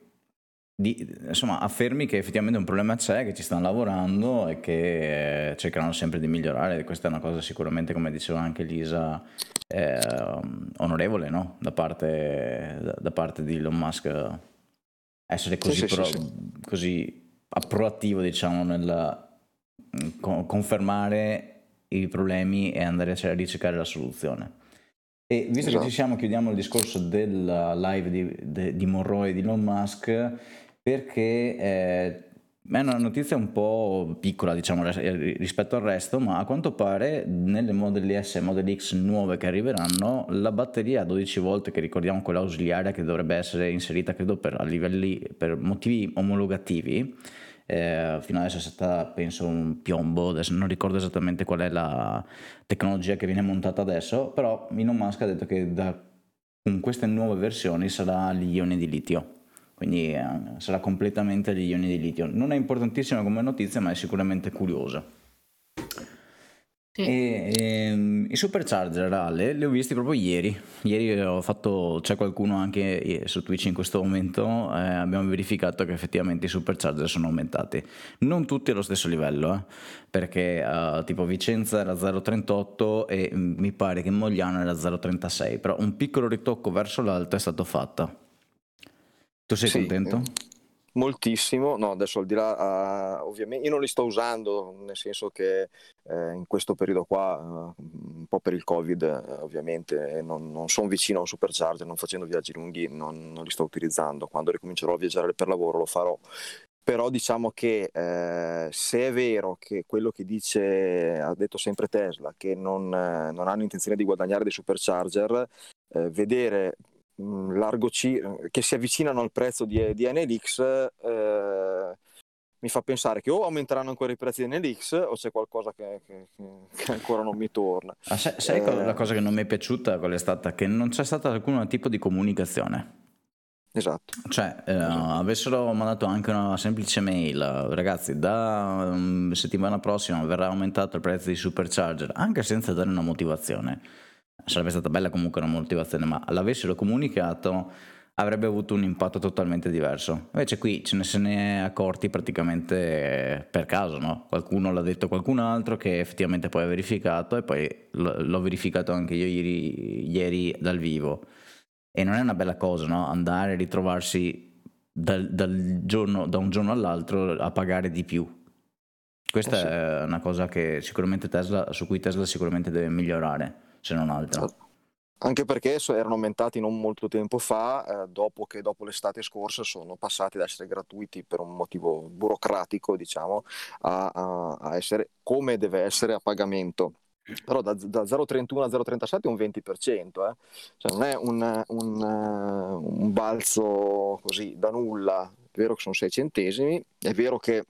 di, insomma, affermi che effettivamente un problema c'è, che ci stanno lavorando e che eh, cercheranno sempre di migliorare. Questa è una cosa sicuramente, come diceva anche Lisa, eh, onorevole no? da, parte, da, da, parte, di Elon Musk essere così, sì, pro, sì, sì. così proattivo diciamo, nel con, confermare i problemi e andare a ricercare la soluzione. E visto esatto. che ci siamo, chiudiamo il discorso della live di, de, di Monroe e di Elon Musk perché eh, è una notizia un po' piccola diciamo rispetto al resto, ma a quanto pare nelle Model S e Model X nuove che arriveranno la batteria a 12 volt, che ricordiamo quella ausiliaria che dovrebbe essere inserita credo per, livelli, per motivi omologativi, eh, fino adesso è stata penso un piombo, adesso non ricordo esattamente qual è la tecnologia che viene montata adesso, però Elon Musk ha detto che da, con queste nuove versioni sarà gli ioni di litio quindi eh, sarà completamente agli ioni di litio. Non è importantissima come notizia, ma è sicuramente curiosa. Sì. E, e, ehm, I supercharger Ale li ho visti proprio ieri. Ieri ho fatto, c'è qualcuno anche eh, su Twitch in questo momento. Eh, abbiamo verificato che effettivamente i supercharger sono aumentati. Non tutti allo stesso livello, eh, perché uh, tipo Vicenza era 0,38 e mi pare che Mogliano era 0,36. Però un piccolo ritocco verso l'alto è stato fatto. Tu sei sì, contento? Moltissimo, no, adesso al di là, uh, ovviamente io non li sto usando, nel senso che eh, in questo periodo qua, uh, un po' per il Covid, uh, ovviamente non, non sono vicino a un supercharger, non facendo viaggi lunghi, non, non, li sto utilizzando. Quando ricomincerò a viaggiare per lavoro lo farò. Però diciamo che eh, se è vero che quello che dice, ha detto sempre Tesla, che non, non hanno intenzione di guadagnare dei supercharger, eh, vedere largo C, che si avvicinano al prezzo di, di NLX, eh, mi fa pensare che o aumenteranno ancora i prezzi dell'X o c'è qualcosa che, che, che ancora non mi torna. Ah, sai, sai eh, la cosa che non mi è piaciuta qual è stata? Che non c'è stata alcun tipo di comunicazione. Esatto. Cioè, eh, avessero mandato anche una semplice mail, ragazzi, da um, settimana prossima verrà aumentato il prezzo di Supercharger, anche senza dare una motivazione. Sarebbe stata bella comunque una motivazione, ma l'avessero comunicato avrebbe avuto un impatto totalmente diverso. Invece qui ce ne se ne è accorti praticamente per caso, no? Qualcuno l'ha detto a qualcun altro che effettivamente poi ha verificato e poi l'ho verificato anche io ieri, ieri dal vivo e non è una bella cosa, no? Andare a ritrovarsi dal, dal giorno, da un giorno all'altro a pagare di più. Questa eh sì. è una cosa che sicuramente Tesla, su cui Tesla sicuramente deve migliorare, se non altro. Anche perché erano aumentati non molto tempo fa, eh, dopo che dopo l'estate scorsa sono passati ad essere gratuiti per un motivo burocratico, diciamo, a, a, a essere come deve essere a pagamento però da, da 0,31 a 0,37 è un 20%, eh? cioè non è un, un, un, balzo così da nulla, è vero che sono 6 centesimi, è vero che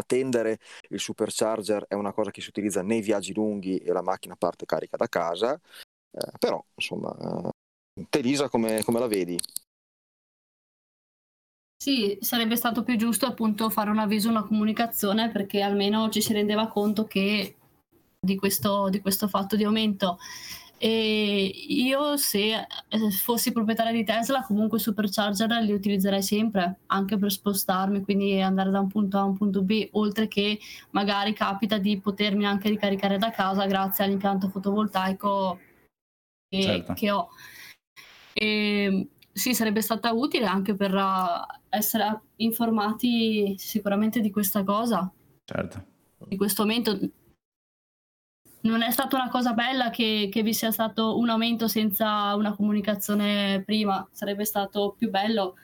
attendere il supercharger è una cosa che si utilizza nei viaggi lunghi e la macchina parte carica da casa, eh, però insomma, eh, Telisa come, come la vedi? Sì, sarebbe stato più giusto appunto fare un avviso, una comunicazione perché almeno ci si rendeva conto che di questo, di questo fatto di aumento. E io se fossi proprietaria di Tesla comunque supercharger li utilizzerei sempre anche per spostarmi quindi andare da un punto A a un punto B oltre che magari capita di potermi anche ricaricare da casa grazie all'impianto fotovoltaico che, certo. che ho. E, sì sarebbe stata utile anche per essere informati sicuramente di questa cosa. Certo. Di questo aumento non è stata una cosa bella che, che, vi sia stato un aumento senza una comunicazione prima, sarebbe stato più bello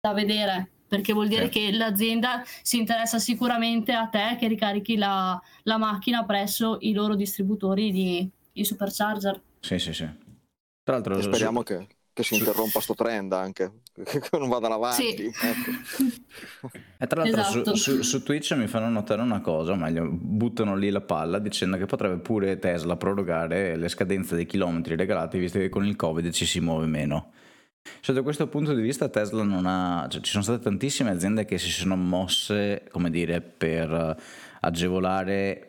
da vedere perché vuol dire sì. che l'azienda si interessa sicuramente a te che ricarichi la, la macchina presso i loro distributori di, di supercharger. Sì, sì, sì. Tra l'altro, speriamo che, che si interrompa sto trend anche, che non vadano avanti. Sì. Ecco. e tra l'altro esatto. su, su, su, Twitch mi fanno notare una cosa, o meglio, buttano lì la palla dicendo che potrebbe pure Tesla prorogare le scadenze dei chilometri regalati visto che con il Covid ci si muove meno. Sotto questo punto di vista Tesla non ha, cioè, ci sono state tantissime aziende che si sono mosse, come dire, per agevolare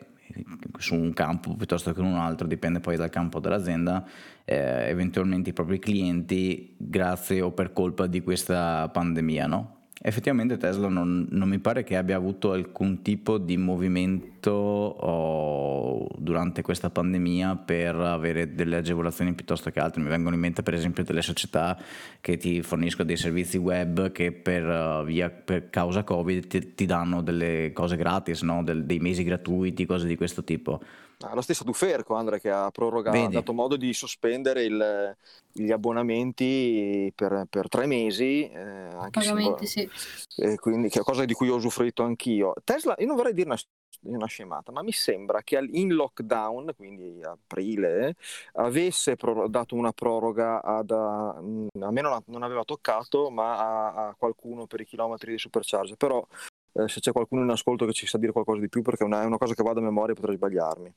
su un campo piuttosto che in un altro, dipende poi dal campo dell'azienda, eh, eventualmente i propri clienti grazie o per colpa di questa pandemia, no? Effettivamente Tesla non, non, mi pare che abbia avuto alcun tipo di movimento oh, durante questa pandemia per avere delle agevolazioni piuttosto che altre. Mi vengono in mente per esempio delle società che ti forniscono dei servizi web che per, uh, via, per causa Covid ti, ti, danno delle cose gratis, no? Del, dei mesi gratuiti, cose di questo tipo. Ah, la stessa Duferco, Andrea, che ha prorogato, ha dato modo di sospendere il, gli abbonamenti per, per tre mesi. Eh, anche Pagamenti, sì. Eh, quindi, che è cosa di cui ho usufruito anch'io. Tesla, io non vorrei dire una, una scemata, ma mi sembra che in lockdown, quindi aprile, avesse pro- dato una proroga ad, a, a me non, non, aveva toccato, ma a, a, qualcuno per i chilometri di supercharger. Però eh, se c'è qualcuno in ascolto che ci sa dire qualcosa di più, perché è una, è una cosa che vado a memoria e potrei sbagliarmi.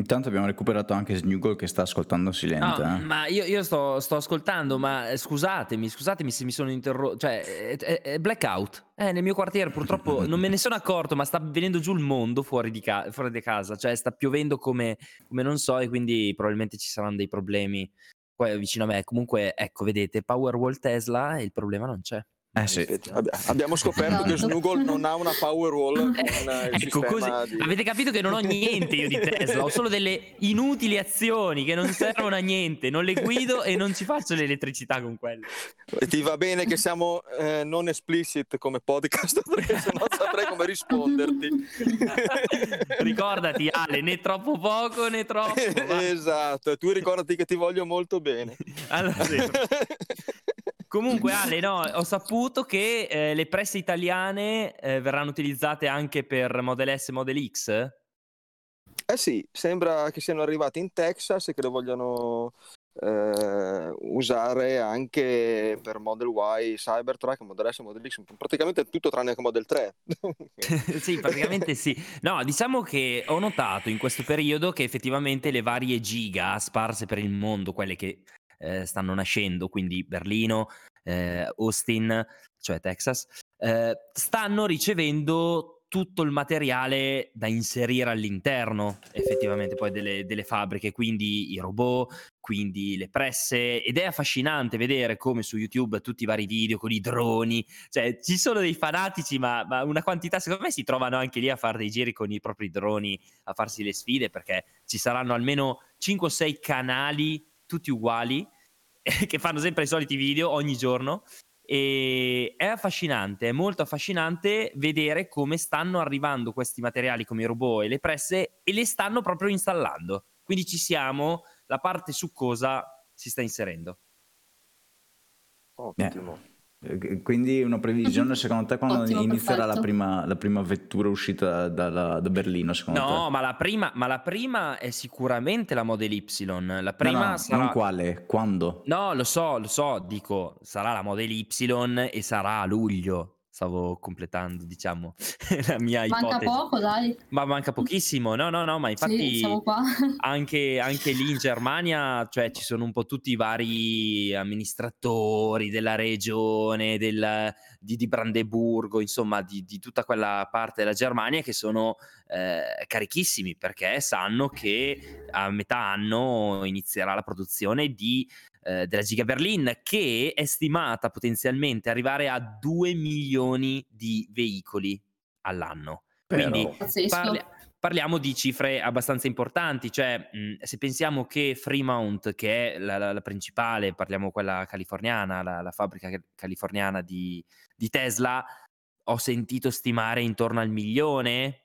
Intanto abbiamo recuperato anche Snuggle che sta ascoltando silente. No, eh. Ma io, io sto, sto, ascoltando, ma scusatemi, scusatemi se mi sono interrotto. Cioè, è, è, è blackout. Eh, nel mio quartiere purtroppo non me ne sono accorto, ma sta venendo giù il mondo fuori di, ca- fuori di casa. Cioè, sta piovendo come, come, non so, e quindi probabilmente ci saranno dei problemi qua vicino a me. Comunque, ecco, vedete, Powerwall Tesla e il problema non c'è. Eh sì. Abbiamo scoperto che Snuggle non ha una power wall. Eh, ecco, così. Di... Avete capito che non ho niente io di Tesla, ho solo delle inutili azioni che non servono a niente, non le guido e non ci faccio l'elettricità con quelle. E ti va bene che siamo eh, non explicit come podcast perché sennò saprei come risponderti. Ricordati Ale, né troppo poco né troppo. esatto, tu ricordati che ti voglio molto bene. Allora, sì. Comunque, Ale, no, ho saputo che eh, le presse italiane eh, verranno utilizzate anche per Model S e Model X. Eh sì, sembra che siano arrivate in Texas e che le vogliano eh, usare anche per Model Y, Cybertruck, Model S, Model X, praticamente tutto tranne che Model 3. sì, praticamente sì. No, diciamo che ho notato in questo periodo che effettivamente le varie giga sparse per il mondo, quelle che eh, stanno nascendo, quindi Berlino, eh, Austin, cioè Texas, eh, stanno ricevendo tutto il materiale da inserire all'interno effettivamente poi delle, delle, fabbriche, quindi i robot, quindi le presse ed è affascinante vedere come su YouTube tutti i vari video con i droni, cioè ci sono dei fanatici ma, ma una quantità secondo me si trovano anche lì a fare dei giri con i propri droni, a farsi le sfide perché ci saranno almeno 5 o 6 canali tutti uguali che fanno sempre i soliti video ogni giorno e è affascinante, è molto affascinante vedere come stanno arrivando questi materiali come i robot e le presse e le stanno proprio installando. Quindi ci siamo, la parte succosa si sta inserendo. Ottimo. Quindi una previsione secondo te quando Ottimo, inizierà la prima, la prima, vettura uscita da, da, da Berlino? no, te? Ma, la prima, ma la prima è sicuramente la Model Y. La prima no, no, sarà... Non quale? Quando? No, lo so, lo so, dico, sarà la Model Y e sarà a luglio stavo completando, diciamo, la mia manca ipotesi. Manca poco, dai. Ma manca pochissimo, no, no, no, ma infatti sì, anche, anche, lì in Germania, cioè ci sono un po' tutti i vari amministratori della regione, del, di, di, Brandeburgo, insomma, di, di, tutta quella parte della Germania che sono eh, carichissimi perché sanno che a metà anno inizierà la produzione di eh, della Giga Berlin che è stimata potenzialmente arrivare a 2 milioni di veicoli all'anno. Però... Quindi parli- parliamo di cifre abbastanza importanti, cioè mh, se pensiamo che Fremont, che è la, la, la principale, parliamo quella californiana, la, la fabbrica californiana di, di Tesla, ho sentito stimare intorno al milione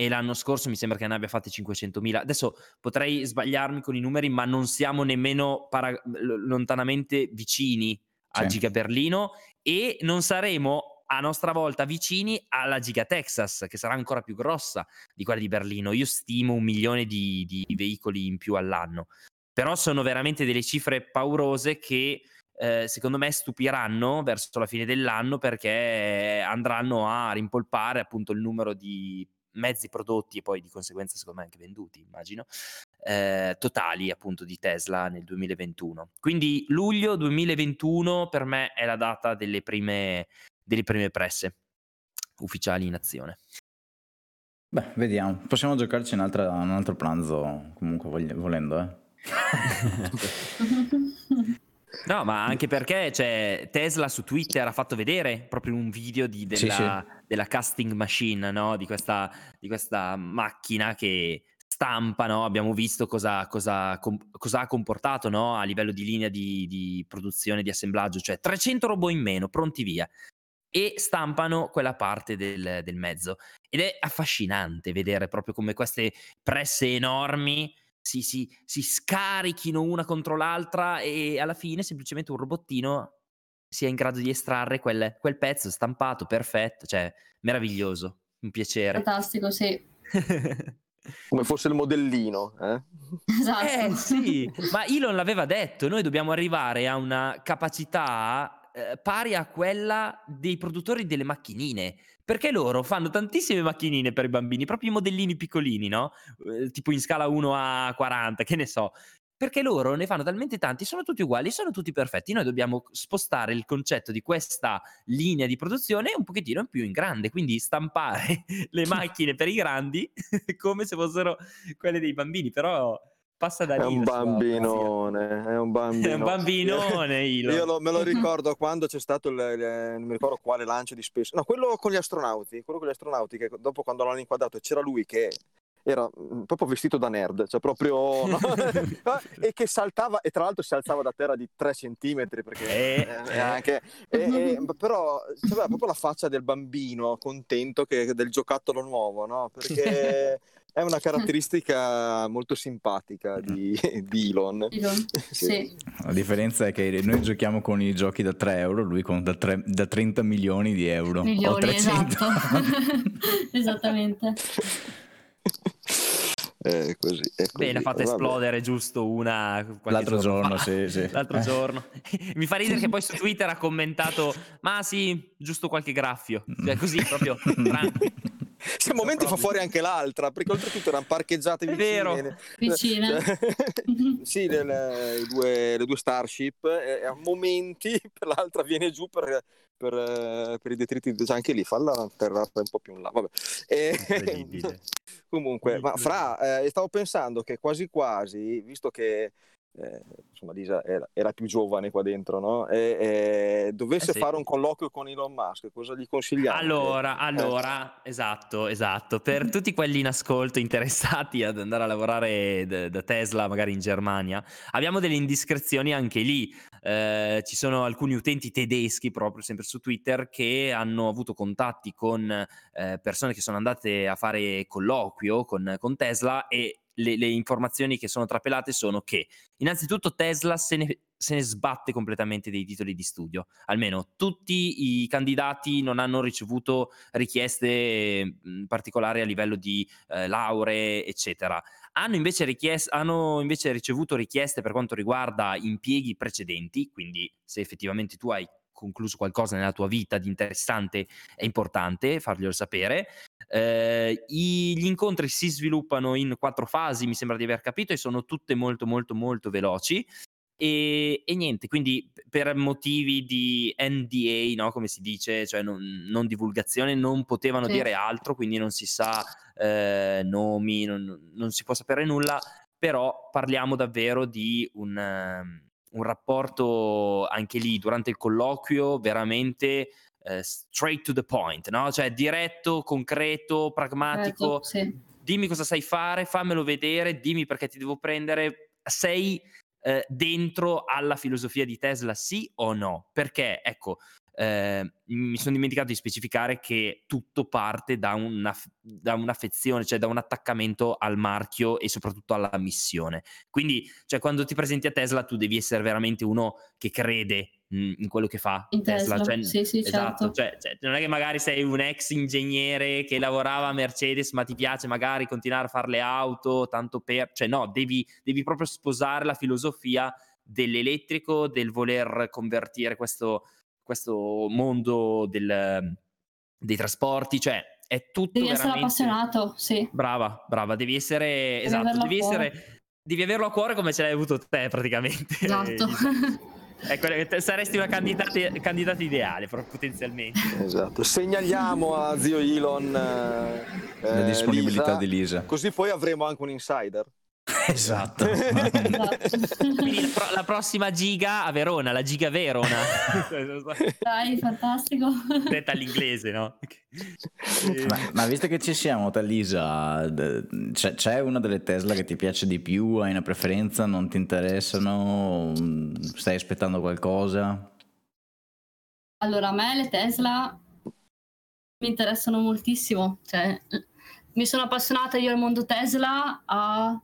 e l'anno scorso mi sembra che ne abbia fatte 500.000. Adesso potrei sbagliarmi con i numeri, ma non siamo nemmeno para- lontanamente vicini a sì. Giga Berlino e non saremo a nostra volta vicini alla Giga Texas, che sarà ancora più grossa di quella di Berlino. Io stimo un milione di, di veicoli in più all'anno. Però sono veramente delle cifre paurose che eh, secondo me stupiranno verso la fine dell'anno perché andranno a rimpolpare appunto il numero di mezzi prodotti e poi di conseguenza secondo me anche venduti, immagino, eh, totali appunto di Tesla nel 2021. Quindi luglio 2021 per me è la data delle prime, delle prime presse ufficiali in azione. Beh, vediamo. Possiamo giocarci un altro, un altro pranzo comunque volendo, eh. No, ma anche perché cioè, Tesla su Twitter ha fatto vedere proprio un video di, della, sì, sì. della, casting machine, no? di, questa, di, questa, macchina che stampa, no? abbiamo visto cosa, cosa, com, cosa ha comportato no? a livello di linea di, di produzione, di assemblaggio, cioè 300 robot in meno, pronti via e stampano quella parte del, del, mezzo. Ed è affascinante vedere proprio come queste presse enormi si, si, si scarichino una contro l'altra e alla fine semplicemente un robottino sia in grado di estrarre quel, quel pezzo stampato, perfetto, cioè meraviglioso, un piacere. Fantastico, sì. Come fosse il modellino, eh? Esatto. Eh sì, ma Elon l'aveva detto, noi dobbiamo arrivare a una capacità eh, pari a quella dei produttori delle macchinine. Perché loro fanno tantissime macchinine per i bambini, proprio i modellini piccolini, no? Eh, tipo in scala 1 a 40, che ne so. Perché loro ne fanno talmente tanti, sono tutti uguali, sono tutti perfetti. Noi dobbiamo spostare il concetto di questa linea di produzione un pochettino in più in grande, quindi stampare le macchine per i grandi come se fossero quelle dei bambini. Però passa da lì. È un bambinone, è un bambinone. È un bambinone. Io lo, me lo ricordo quando c'è stato, il, il, non mi ricordo quale lancio di Space, no, quello con gli astronauti, quello con gli astronauti, che dopo quando l'hanno inquadrato c'era lui che era mm, proprio vestito da nerd, cioè proprio... No? e che saltava, e tra l'altro si alzava da terra di 3 centimetri, perché eh, eh, anche... E, e, però aveva proprio la faccia del bambino contento che, del giocattolo nuovo, no? Perché è una caratteristica molto simpatica di, di Elon. Elon. Sì. sì. La differenza è che noi giochiamo con i giochi da 3 euro, lui con da, 3, da 30 milioni di euro. Milioni, esatto. Esattamente. È così, è così. Bene, ha fatto esplodere giusto una l'altro giorno, fa. sì, sì. L'altro giorno. Mi fa ridere che poi su Twitter ha commentato "Ma sì, giusto qualche graffio". Cioè così proprio Se a momenti fa fuori anche l'altra, perché oltretutto erano parcheggiate vicine. Vero. Vicine. Cioè, sì, le, le, due, le due Starship, e a momenti per l'altra viene giù per, per, per i detriti, cioè anche lì falla atterrare un po' più in là. Vabbè. E, comunque, ma fra, eh, stavo pensando che quasi quasi, visto che eh, insomma Lisa era, era, più giovane qua dentro, no? E, e dovesse eh sì. fare un colloquio con Elon Musk, cosa gli consigliamo? Allora, allora, eh. esatto, esatto. Per tutti quelli in ascolto interessati ad andare a lavorare d- da Tesla, magari in Germania, abbiamo delle indiscrezioni anche lì. Eh, ci sono alcuni utenti tedeschi, proprio sempre su Twitter, che hanno avuto contatti con eh, persone che sono andate a fare colloquio con, con Tesla e le, le, informazioni che sono trapelate sono che innanzitutto Tesla se ne, se ne, sbatte completamente dei titoli di studio, almeno tutti i candidati non hanno ricevuto richieste particolari a livello di eh, lauree, eccetera. Hanno invece, richiest- hanno invece ricevuto richieste per quanto riguarda impieghi precedenti, quindi se effettivamente tu hai concluso qualcosa nella tua vita di interessante è importante farglielo sapere. Eh, i, gli incontri si sviluppano in quattro fasi, mi sembra di aver capito, e sono tutte molto molto molto veloci. E, e niente, quindi per motivi di NDA, no, come si dice, cioè non, non divulgazione, non potevano sì. dire altro, quindi non si sa eh, nomi, non, non, si può sapere nulla, però parliamo davvero di un, um, un rapporto anche lì durante il colloquio veramente eh, straight to the point, no? Cioè diretto, concreto, pragmatico. Certo, sì. Dimmi cosa sai fare, fammelo vedere, dimmi perché ti devo prendere. Sei eh, dentro alla filosofia di Tesla, sì o no? Perché, ecco, eh, mi sono dimenticato di specificare che tutto parte da, una, da, un'affezione, cioè da un attaccamento al marchio e soprattutto alla missione. Quindi, cioè, quando ti presenti a Tesla, tu devi essere veramente uno che crede in quello che fa in Tesla. Tesla. Cioè, sì, sì, esatto, certo. cioè, cioè, non è che magari sei un ex ingegnere che lavorava a Mercedes, ma ti piace magari continuare a fare le auto, tanto per... Cioè no, devi, devi proprio sposare la filosofia dell'elettrico, del voler convertire questo, questo mondo del, dei trasporti, cioè è tutto devi veramente... essere appassionato, sì. Brava, brava, devi essere... Devi esatto, devi essere... Devi averlo a cuore come ce l'hai avuto te praticamente. Esatto. Ecco, saresti una candidata, candidata ideale, potenzialmente. Esatto. Segnaliamo a zio Elon eh, la disponibilità Lisa, di Lisa. Così poi avremo anche un insider. Esatto. Quindi la, pro- la, prossima giga a Verona, la giga Verona. Dai, fantastico. Detta all'inglese, no? Ma, ma, visto che ci siamo, Talisa, c'è, c'è, una delle Tesla che ti piace di più? Hai una preferenza? Non ti interessano? Stai aspettando qualcosa? Allora, a me le Tesla mi interessano moltissimo. Cioè, mi sono appassionata io al mondo Tesla a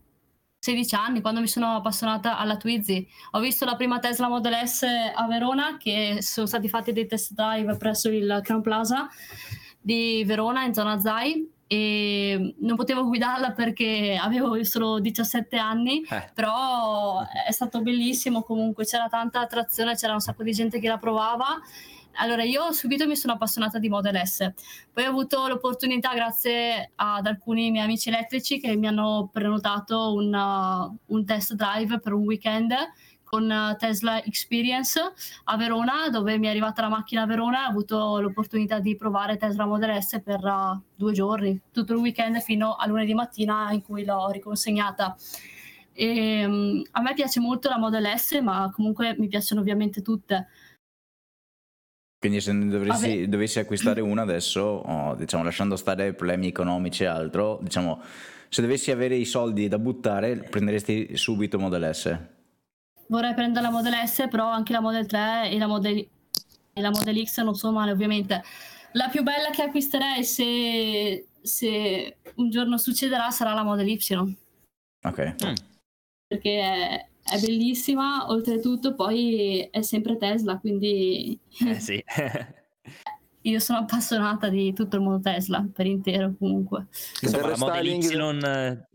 16 anni, quando mi sono appassionata alla Twizy. Ho visto la prima Tesla Model S a Verona, che sono stati fatti dei test drive presso il Crown Plaza di Verona, in zona Zai, e non potevo guidarla perché avevo solo 17 anni, eh. però è stato bellissimo comunque, c'era tanta attrazione, c'era un sacco di gente che la provava allora, io subito mi sono appassionata di Model S, poi ho avuto l'opportunità, grazie ad alcuni miei amici elettrici, che mi hanno prenotato un, uh, un test drive per un weekend con uh, Tesla Experience a Verona, dove mi è arrivata la macchina a Verona ho avuto l'opportunità di provare Tesla Model S per uh, due giorni, tutto il weekend fino a lunedì mattina in cui l'ho riconsegnata. E, um, a me piace molto la Model S, ma comunque mi piacciono ovviamente tutte. Quindi se ne dovessi, dovessi acquistare una adesso, oh, diciamo, lasciando stare problemi economici e altro, diciamo, se dovessi avere i soldi da buttare, prenderesti subito Model S? Vorrei prendere la Model S, però anche la Model 3 e la Model, e la Model X non sono male, ovviamente. La più bella che acquisterei se, se un giorno succederà sarà la Model Y. Ok. Mm. Perché è, è bellissima, oltretutto poi è sempre Tesla, quindi... Eh sì. Io sono appassionata di tutto il mondo Tesla, per intero comunque. Insomma, la Model Y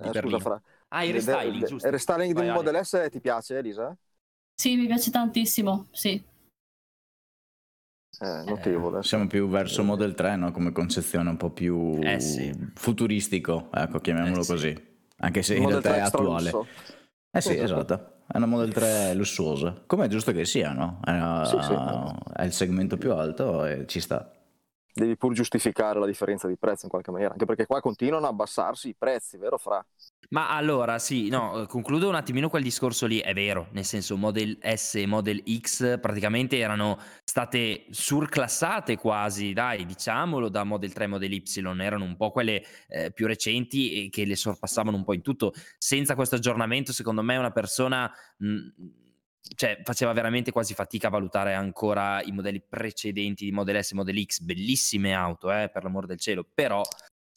Eh, scusa, Fra. Ah, il restyling, giusto. Il restyling del Model S ti piace, Elisa? Sì, mi piace tantissimo, sì. Eh, notevole. Eh, siamo più verso Model 3, no? Come concezione un po' più eh, sì. futuristico, ecco, chiamiamolo eh, così. Sì. Anche se in realtà è attuale. Lusso. Eh sì, esatto. È una Model 3 lussuosa, come è giusto che sia, no? È, una, sì, sì. è il segmento più alto e ci sta devi pur giustificare la differenza di prezzo in qualche maniera, anche perché qua continuano a abbassarsi i prezzi, vero Fra? Ma allora sì, no, concludo un attimino quel discorso lì, è vero, nel senso Model S e Model X praticamente erano state surclassate quasi, dai, diciamolo, da Model 3 e Model Y, erano un po' quelle eh, più recenti e che le sorpassavano un po' in tutto. Senza questo aggiornamento, secondo me una persona... Mh, cioè, faceva veramente quasi fatica a valutare ancora i modelli precedenti di Model S e Model X, bellissime auto, eh, per l'amor del cielo, però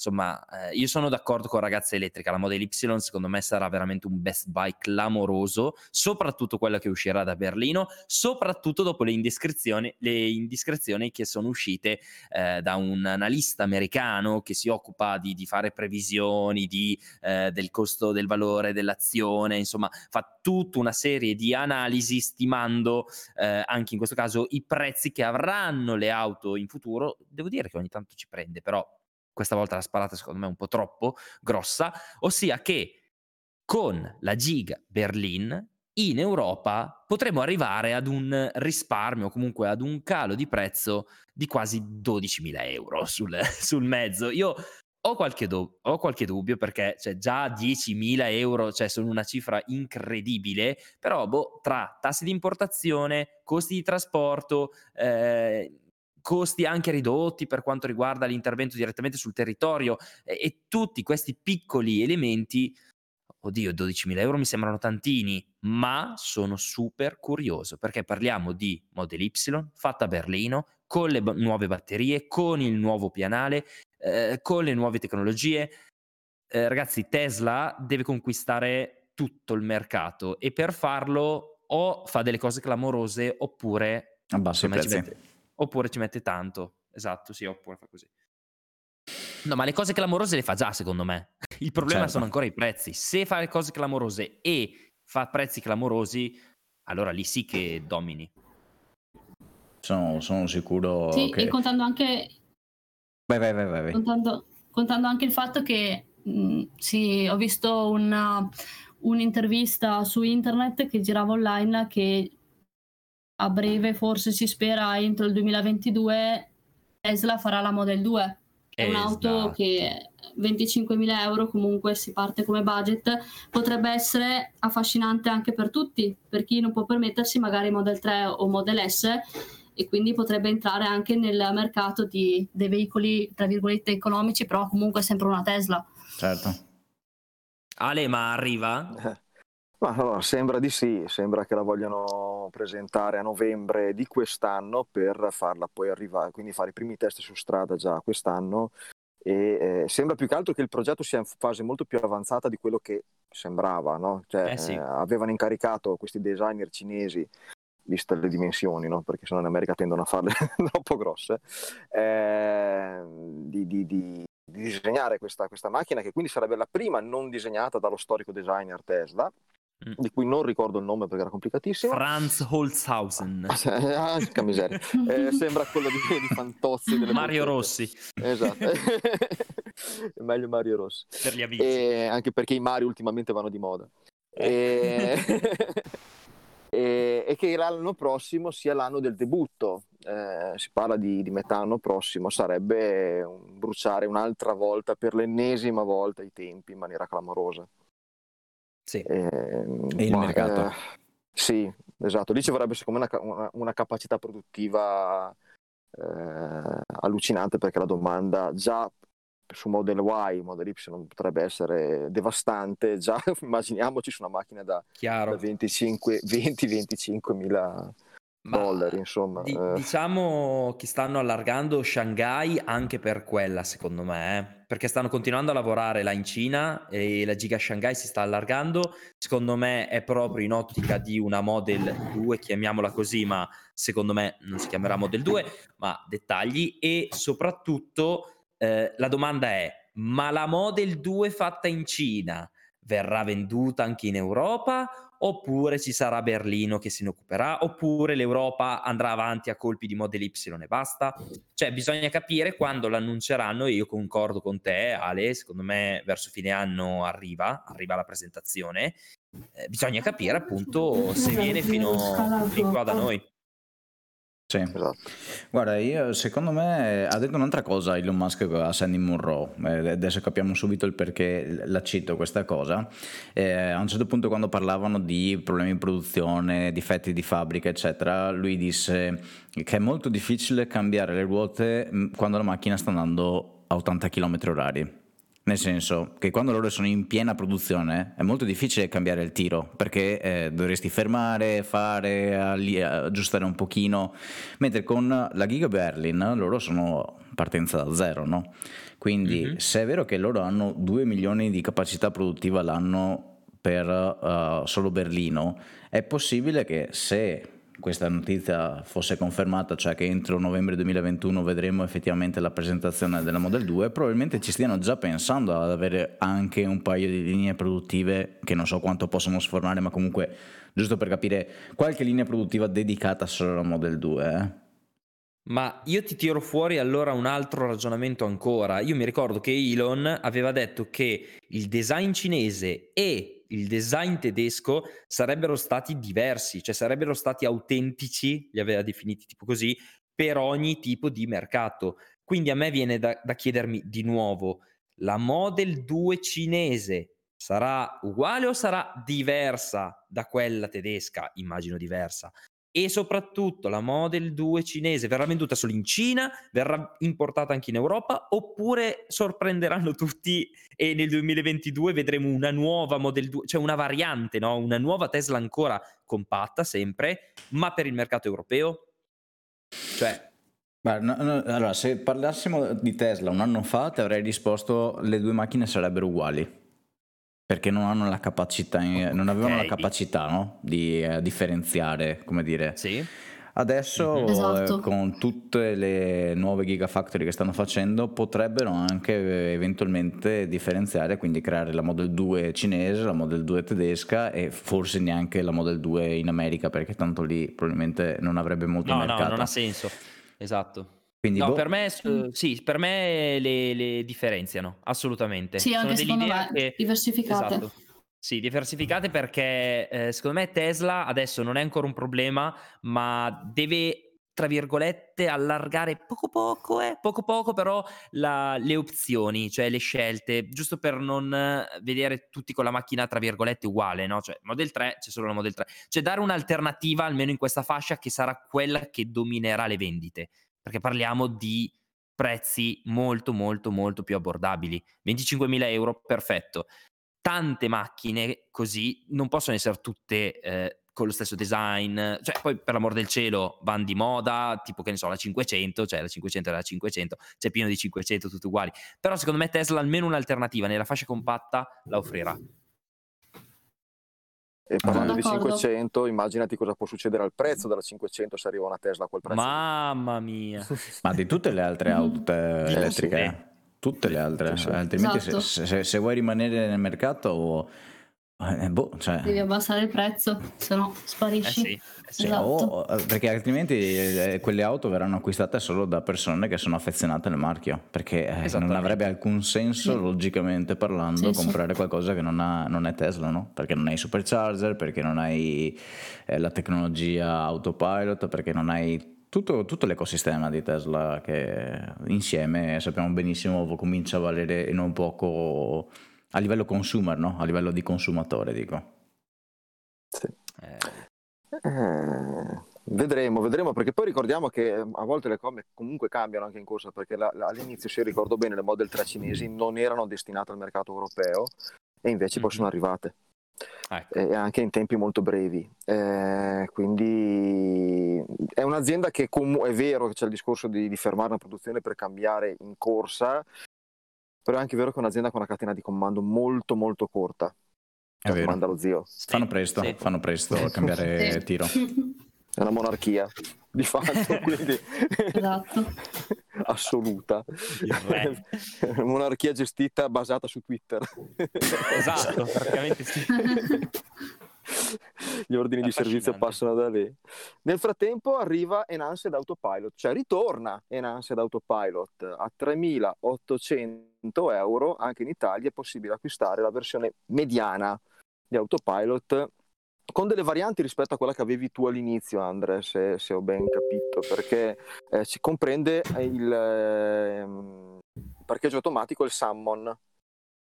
insomma, eh, io sono d'accordo con Ragazza Elettrica, la Model Y secondo me sarà veramente un best buy clamoroso, soprattutto quella che uscirà da Berlino, soprattutto dopo le indiscrezioni, le indiscrezioni che sono uscite eh, da un analista americano che si occupa di, di fare previsioni di, eh, del costo del valore dell'azione, insomma, fa tutta una serie di analisi stimando eh, anche in questo caso i prezzi che avranno le auto in futuro. Devo dire che ogni tanto ci prende, però questa volta la sparata secondo me un po' troppo grossa, ossia che con la Giga Berlin in Europa potremmo arrivare ad un risparmio, comunque ad un calo di prezzo di quasi 12.000 euro sul, sul mezzo. Io ho qualche, do- ho qualche, dubbio perché cioè, già 10.000 euro cioè, sono una cifra incredibile, però boh, tra tassi di importazione, costi di trasporto, eh, costi anche ridotti per quanto riguarda l'intervento direttamente sul territorio e, e tutti questi piccoli elementi, oddio 12.000 euro mi sembrano tantini, ma sono super curioso perché parliamo di Model Y fatta a Berlino con le b- nuove batterie, con il nuovo pianale, eh, con le nuove tecnologie. Eh, ragazzi, Tesla deve conquistare tutto il mercato e per farlo o fa delle cose clamorose oppure abbassa i prezzi oppure ci mette tanto. Esatto, sì, oppure fa così. No, ma le cose clamorose le fa già, secondo me. Il problema certo. sono ancora i prezzi. Se fa le cose clamorose e fa prezzi clamorosi, allora lì sì che domini. Sono, sono sicuro. Sì, che... e contando anche. Vai, vai, vai, vai. Contando, contando anche il fatto che mh, sì, ho visto una, un'intervista su internet che girava online che a breve, forse si spera entro il 2022, Tesla farà la Model 2. È un'auto che 25.000 euro comunque si parte come budget, potrebbe essere affascinante anche per tutti, per chi non può permettersi magari Model 3 o Model S e quindi potrebbe entrare anche nel mercato di, dei veicoli tra virgolette economici, però comunque sempre una Tesla. Certo. Ale, ma arriva? Ma allora, sembra di sì, sembra che la vogliano presentare a novembre di quest'anno per farla poi arrivare, quindi fare i primi test su strada già quest'anno e eh, sembra più che altro che il progetto sia in fase molto più avanzata di quello che sembrava, no? cioè, eh sì. eh, avevano incaricato questi designer cinesi viste le dimensioni, no? perché se no in America tendono a farle troppo grosse, eh, di, di, di, di, disegnare questa, questa macchina che quindi sarebbe la prima non disegnata dallo storico designer Tesla, Mm. di cui non ricordo il nome perché era complicatissimo. Franz Holzhausen. ah, miseria. Eh, sembra quello di, di Fantozzi. Mario Rossi. Esatto. meglio Mario Rossi. Per gli amici. E anche perché i Mario ultimamente vanno di moda. E... e, e, che l'anno prossimo sia l'anno del debutto. Eh, si parla di, di, metà anno prossimo, sarebbe un, bruciare un'altra volta per l'ennesima volta i tempi in maniera clamorosa. Sì. Eh, e il ma, mercato. Eh, sì, esatto. Lì ci vorrebbe secondo me una, una, una capacità produttiva eh, allucinante perché la domanda già su Model Y, Model Y potrebbe essere devastante, già immaginiamoci su una macchina da, da 20-25 mila ma dollari, insomma. Di, eh. Diciamo che stanno allargando Shanghai anche per quella, secondo me, eh? perché stanno continuando a lavorare là in Cina e la Giga Shanghai si sta allargando. Secondo me è proprio in ottica di una Model 2, chiamiamola così, ma secondo me non si chiamerà Model 2, ma dettagli. E soprattutto eh, la domanda è, ma la Model 2 fatta in Cina verrà venduta anche in Europa oppure ci sarà Berlino che se ne occuperà, oppure l'Europa andrà avanti a colpi di Model Y e basta. Cioè bisogna capire quando l'annunceranno io concordo con te Ale, secondo me verso fine anno arriva, arriva la presentazione, eh, bisogna capire appunto se viene fino, fino qua da noi. Sì. Esatto. Guarda, io, secondo me ha detto un'altra cosa Elon Musk a Sandy Monroe, eh, adesso capiamo subito il perché la cito questa cosa. Eh, a un certo punto quando parlavano di problemi di produzione, difetti di fabbrica, eccetera, lui disse che è molto difficile cambiare le ruote mm, quando la macchina sta andando a 80 km orari. Nel senso che quando loro sono in piena produzione è molto difficile cambiare il tiro perché eh, dovresti fermare, fare, aggiustare un pochino, mentre con la Giga Berlin loro sono partenza da zero, no? Quindi mm-hmm. se è vero che loro hanno 2 milioni di capacità produttiva l'anno per uh, solo Berlino, è possibile che se questa notizia fosse confermata, cioè che entro novembre 2021 vedremo effettivamente la presentazione della Model 2, probabilmente ci stiano già pensando ad avere anche un paio di linee produttive che non so quanto possono sfornare, ma comunque giusto per capire qualche linea produttiva dedicata solo alla Model 2. Eh? Ma io ti tiro fuori allora un altro ragionamento ancora. Io mi ricordo che Elon aveva detto che il design cinese e il design tedesco sarebbero stati diversi, cioè sarebbero stati autentici, li aveva definiti tipo così, per ogni tipo di mercato. Quindi a me viene da, da chiedermi di nuovo, la Model 2 cinese sarà uguale o sarà diversa da quella tedesca? Immagino diversa e soprattutto la Model 2 cinese verrà venduta solo in Cina, verrà importata anche in Europa oppure sorprenderanno tutti e nel 2022 vedremo una nuova Model 2, cioè una variante, no? una nuova Tesla ancora compatta sempre, ma per il mercato europeo? Cioè Beh, no, no, allora, se parlassimo di Tesla un anno fa, ti avrei risposto le due macchine sarebbero uguali perché non hanno la capacità, non avevano okay. la capacità no? di eh, differenziare, come dire. Sì. Adesso mm-hmm. esatto. con tutte le nuove gigafactory che stanno facendo potrebbero anche eh, eventualmente differenziare, quindi creare la Model 2 cinese, la Model 2 tedesca e forse neanche la Model 2 in America perché tanto lì probabilmente non avrebbe molto no, mercato. No, non ha senso. Esatto. Quindi no, boh... per me, sì, per me le, le differenziano assolutamente. Sì, anche Sono secondo me, che... diversificate. Esatto. Sì, diversificate perché eh, secondo me Tesla adesso non è ancora un problema, ma deve, tra virgolette, allargare poco poco, eh, poco poco però la, le opzioni, cioè le scelte, giusto per non vedere tutti con la macchina, tra virgolette, uguale, no? Cioè, Model 3, c'è solo la Model 3. Cioè dare un'alternativa, almeno in questa fascia, che sarà quella che dominerà le vendite perché parliamo di prezzi molto molto molto più abbordabili. 25.000 euro, perfetto. Tante macchine così non possono essere tutte eh, con lo stesso design, cioè poi per l'amor del cielo vanno di moda, tipo che ne so, la 500, cioè la 500 e la 500, c'è pieno di 500 tutti uguali, però secondo me Tesla almeno un'alternativa nella fascia compatta la offrirà. E parlando di 500, immaginati cosa può succedere al prezzo della 500 se arriva una Tesla a quel prezzo. Mamma mia! Ma di tutte le altre auto elettriche, eh? tutte le altre, altrimenti esatto. se, se, se, vuoi rimanere nel mercato eh, boh, cioè... Devi abbassare il prezzo, se no sparisci. Eh sì, esatto. o, eh, perché altrimenti eh, quelle auto verranno acquistate solo da persone che sono affezionate al marchio, perché eh, non avrebbe alcun senso, logicamente parlando, sì, comprare sì. qualcosa che non, ha, non, è Tesla, no? Perché non hai supercharger, perché non hai eh, la tecnologia autopilot, perché non hai tutto, tutto, l'ecosistema di Tesla che insieme sappiamo benissimo comincia a valere in un poco a livello consumer, no? A livello di consumatore, dico. Sì. Eh. Eh, vedremo, vedremo, perché poi ricordiamo che ehm, a volte le cose comunque cambiano anche in corsa, perché la, la, all'inizio, se ricordo bene, le Model 3 cinesi non erano destinate al mercato europeo e invece mm-hmm. poi sono arrivate. Ecco. E anche in tempi molto brevi. Eh, quindi è un'azienda che com- è vero che c'è il discorso di, di fermare la produzione per cambiare in corsa, però è anche vero che è un'azienda con una catena di comando molto molto corta. È vero. Comanda lo zio. Sì, fanno presto, sì. fanno presto a cambiare tiro. è una monarchia di fatto, quindi Esatto. assoluta. Monarchia gestita basata su Twitter. Esatto, praticamente sì. Gli ordini di servizio passano da lì. Nel frattempo arriva Enhanced Autopilot, cioè ritorna Enhanced Autopilot a 3.800 euro, anche in Italia è possibile acquistare la versione mediana di Autopilot con delle varianti rispetto a quella che avevi tu all'inizio, Andre, se, se ho ben capito, perché eh, ci comprende il ehm, parcheggio automatico e il Summon.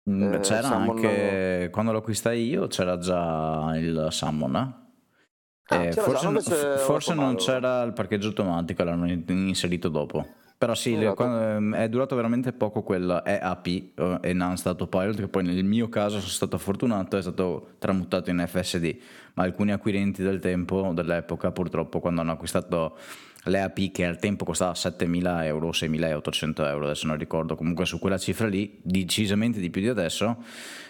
Mm, Eh, c'era anche quando lo acquistai io c'era già il Salmon eh? Ah, Eh, forse, no, no- invece f- ho forse non c'era il parcheggio automatico l'hanno in- inserito dopo però sì le- Esatto. quando- ehm, è durato veramente poco quel EAP eh, Enhanced Autopilot che poi nel mio caso sono stato fortunato è stato tramutato in FSD ma alcuni acquirenti del tempo dell'epoca purtroppo quando hanno acquistato l'EAP che al tempo costava 7.000 euro 6.800 euro adesso non ricordo comunque su quella cifra lì decisamente di più di adesso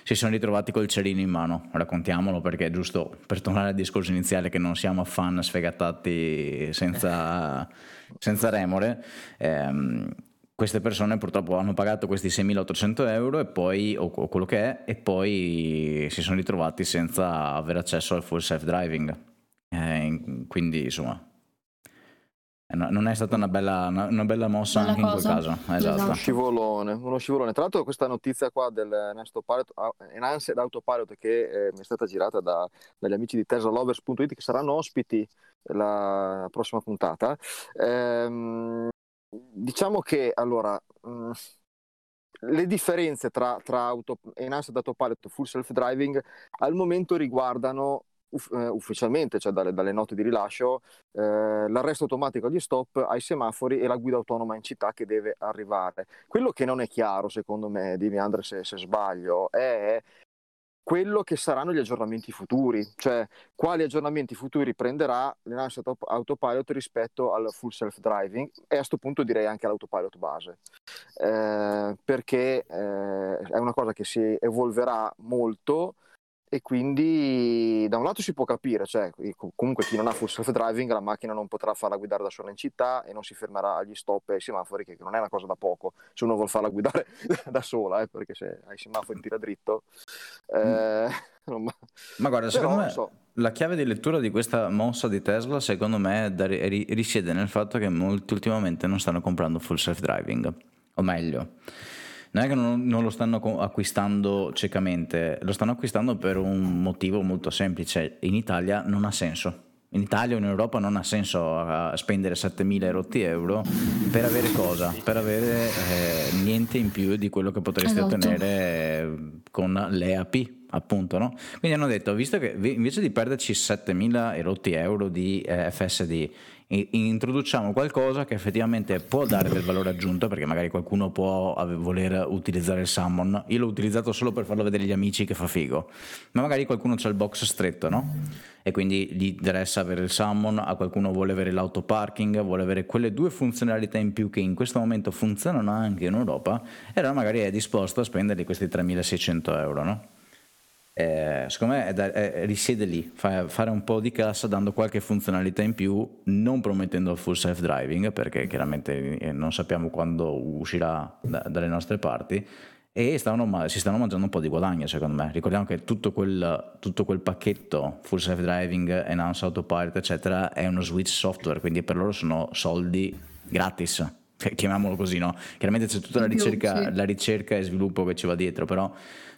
si sono ritrovati col cerino in mano raccontiamolo perché è giusto per tornare al discorso iniziale che non siamo fan sfegatati senza, senza remore ehm, queste persone purtroppo hanno pagato questi 6.800 euro e poi, o, o quello che è, e poi si sono ritrovati senza avere accesso al full self driving. quindi insomma, eh, non è stata una bella, una, una bella mossa Bella anche in quel cosa. caso. Esatto. Esatto. Uno scivolone, uno scivolone. Tra l'altro questa notizia qua del Enhanced Autopilot, Enhanced Autopilot che eh, mi è stata girata da- dagli amici di TeslaLovers.it che saranno ospiti la prossima puntata. Ehm, diciamo che allora mh, le differenze tra, tra auto, Enhanced Autopilot e Full Self Driving al momento riguardano uff- eh, ufficialmente, cioè dalle, dalle note di rilascio, eh, l'arresto automatico agli stop, ai semafori e la guida autonoma in città che deve arrivare. Quello che non è chiaro, secondo me, dimmi Andre se, se sbaglio, è quello che saranno gli aggiornamenti futuri, cioè quali aggiornamenti futuri prenderà l'Enhanced Auto- Autopilot rispetto al full self driving e a questo punto direi anche all'autopilot base, Eh, perché eh, è una cosa che si evolverà molto e quindi da un lato si può capire, cioè comunque chi non ha full self driving la macchina non potrà farla guidare da sola in città e non si fermerà agli stop e ai semafori, che non è una cosa da poco, se uno vuole farla guidare da sola, eh, perché se ai semafori tira dritto. eh, non- Ma guarda, Però, secondo me so. la chiave di lettura di questa mossa di Tesla, secondo me, risiede nel fatto che molti ultimamente non stanno comprando full self driving, o meglio, non è che non, non lo stanno acquistando ciecamente, lo stanno acquistando per un motivo molto semplice. In Italia non ha senso. In Italia o in Europa non ha senso spendere 7.000 rotti euro per avere cosa? Per avere eh, niente in più di quello che potresti Esatto. ottenere eh, con l'EAP, appunto, no? Quindi hanno detto, visto che invece di perderci 7.000 e rotti euro di eh, FSD, introduciamo qualcosa che effettivamente può dare del valore aggiunto, perché magari qualcuno può voler utilizzare il Summon. Io l'ho utilizzato solo per farlo vedere agli amici che fa figo, ma magari qualcuno c'ha il box stretto, no? E quindi gli interessa avere il Summon, a qualcuno vuole avere l'autoparking, vuole avere quelle due funzionalità in più che in questo momento funzionano anche in Europa, e allora magari è disposto a spenderli questi 3.600 euro, no? Eh, secondo me è da- è- risiede lì, fa- fare un po' di cassa dando qualche funzionalità in più, non promettendo il full self driving, perché chiaramente eh, non sappiamo quando uscirà da- dalle nostre parti. E stanno ma- si stanno mangiando un po' di guadagno, secondo me. Ricordiamo che tutto quel, tutto quel pacchetto full self driving, enhanced autopilot, eccetera, è uno switch software, quindi per loro sono soldi gratis. Chi- Chiamiamolo così, no? Chiaramente c'è tutta la ricerca, la ricerca e sviluppo che ci va dietro, però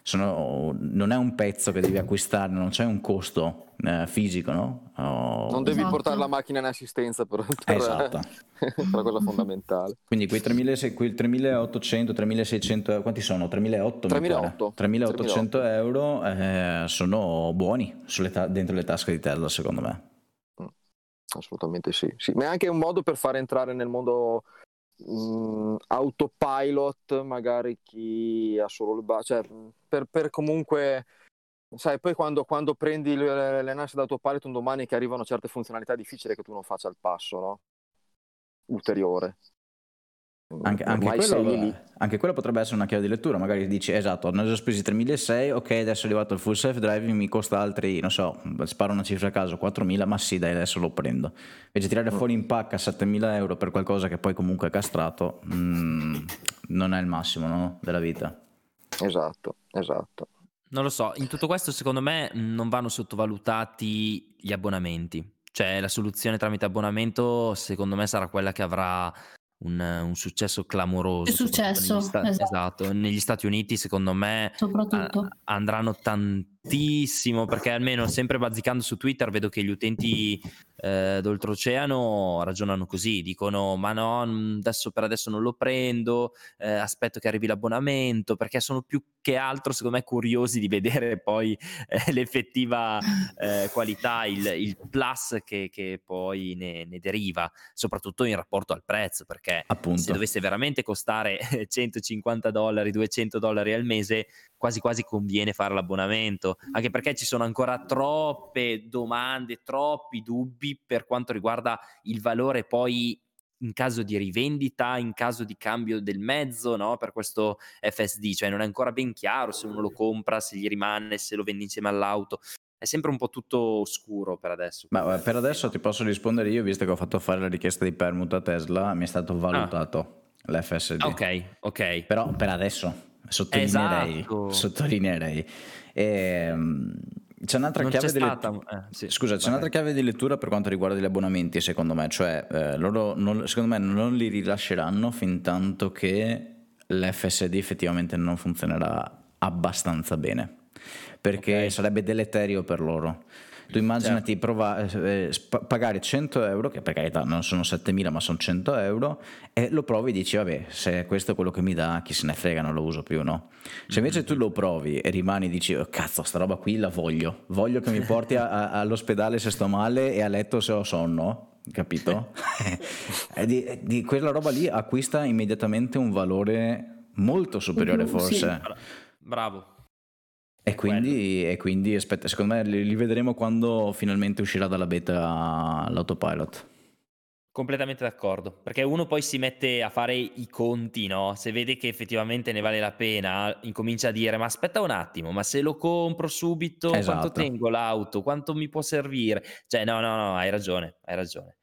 sono- non è un pezzo che devi acquistare, non c'è un costo eh, fisico, no? O- Non devi Esatto. portare la macchina in assistenza per, per, Esatto. per la cosa fondamentale. Quindi quei 3.600, quei 3.800, 3.600, quanti sono? 3.800? 3.800. 3.800 euro eh, sono buoni sulle ta- dentro le tasche di Tesla, secondo me. Assolutamente sì, sì. Ma è anche un modo per far entrare nel mondo mh, autopilot, magari chi ha solo il ba- cioè mh, per, per comunque, sai, poi quando, quando prendi le, le NAS d'autopilot un domani che arrivano certe funzionalità è difficile che tu non faccia il passo, no? Ulteriore. Anche, anche, quello, anche, quello, potrebbe essere una chiave di lettura, magari dici esatto, ne ho già spesi 3.600, ok adesso è arrivato il full self driving, mi costa altri, non so, sparo una cifra a caso, 4.000, ma sì dai adesso lo prendo. Invece tirare fuori in pacca 7.000 euro per qualcosa che poi comunque è castrato, mm, non è il massimo no? della vita. Esatto, esatto. Non lo so, in tutto questo secondo me non vanno sottovalutati gli abbonamenti. Cioè la soluzione tramite abbonamento secondo me sarà quella che avrà un, un successo clamoroso. È successo, negli sta- esatto. esatto. Negli Stati Uniti secondo me a- andranno tantissimo perché almeno sempre bazzicando su Twitter vedo che gli utenti eh, d'oltreoceano ragionano così, dicono ma no, adesso per adesso non lo prendo, eh, aspetto che arrivi l'abbonamento perché sono più che altro secondo me curiosi di vedere poi eh, l'effettiva eh, qualità, il, il plus che, che poi ne, ne, deriva, soprattutto in rapporto al prezzo perché Appunto. se dovesse veramente costare 150 dollari, 200 dollari al mese quasi quasi conviene fare l'abbonamento, anche perché ci sono ancora troppe domande, troppi dubbi per quanto riguarda il valore poi in caso di rivendita, in caso di cambio del mezzo, no? per questo FSD, cioè non è ancora ben chiaro se uno lo compra, se gli rimane, se lo vende insieme all'auto. È sempre un po' tutto oscuro per adesso. Ma per adesso ti posso rispondere io, visto che ho fatto fare la richiesta di permuta a Tesla, mi è stato ah. valutato ah. l'FSD. Ok, ok. Però per adesso sottolineerei. Esatto. sottolineerei. E, ehm, c'è un'altra, chiave, c'è, stata, let... eh, sì, Scusa, c'è un'altra chiave di lettura per quanto riguarda gli abbonamenti, secondo me, cioè eh, loro non, secondo me non li rilasceranno fin tanto che l'FSD effettivamente non funzionerà abbastanza bene, perché okay. sarebbe deleterio per loro. Tu immaginati certo. prova, eh, sp- pagare 100 euro, che per carità non sono 7.000 ma sono 100 euro, e lo provi e dici vabbè se questo è quello che mi dà chi se ne frega non lo uso più, no? Se invece tu lo provi e rimani e dici oh, cazzo sta roba qui la voglio, voglio che mi porti a, a, all'ospedale se sto male e a letto se ho sonno, capito? e di, di, quella roba lì acquista immediatamente un valore molto superiore forse. Sì. Bravo. E quindi, e quindi, aspetta, secondo me li, li, vedremo quando finalmente uscirà dalla beta l'autopilot. Completamente d'accordo, perché uno poi si mette a fare i conti, no? Se vede che effettivamente ne vale la pena, incomincia a dire: Ma aspetta un attimo, ma se lo compro subito, esatto. quanto tengo l'auto? Quanto mi può servire? Cioè, no, no, no, hai ragione, hai ragione.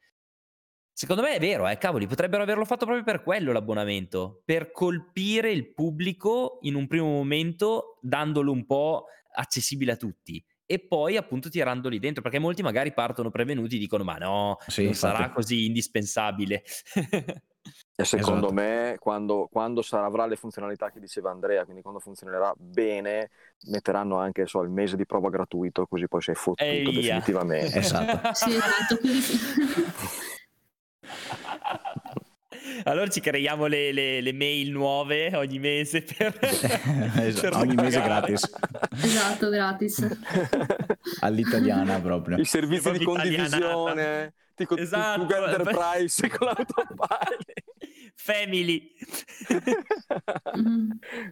Secondo me è vero, eh, cavoli, potrebbero averlo fatto proprio per quello l'abbonamento, per colpire il pubblico in un primo momento, dandolo un po' accessibile a tutti e poi appunto tirandoli dentro, perché molti magari partono prevenuti e dicono ma no, sì, non infatti. sarà così indispensabile. e secondo esatto. me quando, quando sarà, avrà le funzionalità che diceva Andrea, quindi quando funzionerà bene, metteranno anche so, il mese di prova gratuito, così poi sei fottuto Eia. definitivamente. esatto. sì, esatto. Allora ci creiamo le, le, le, mail nuove ogni mese per, esatto, per ogni mese gratis. Esatto, gratis. All'italiana proprio. I servizi di condivisione, tipo esatto. together price con l'autopilot. Family.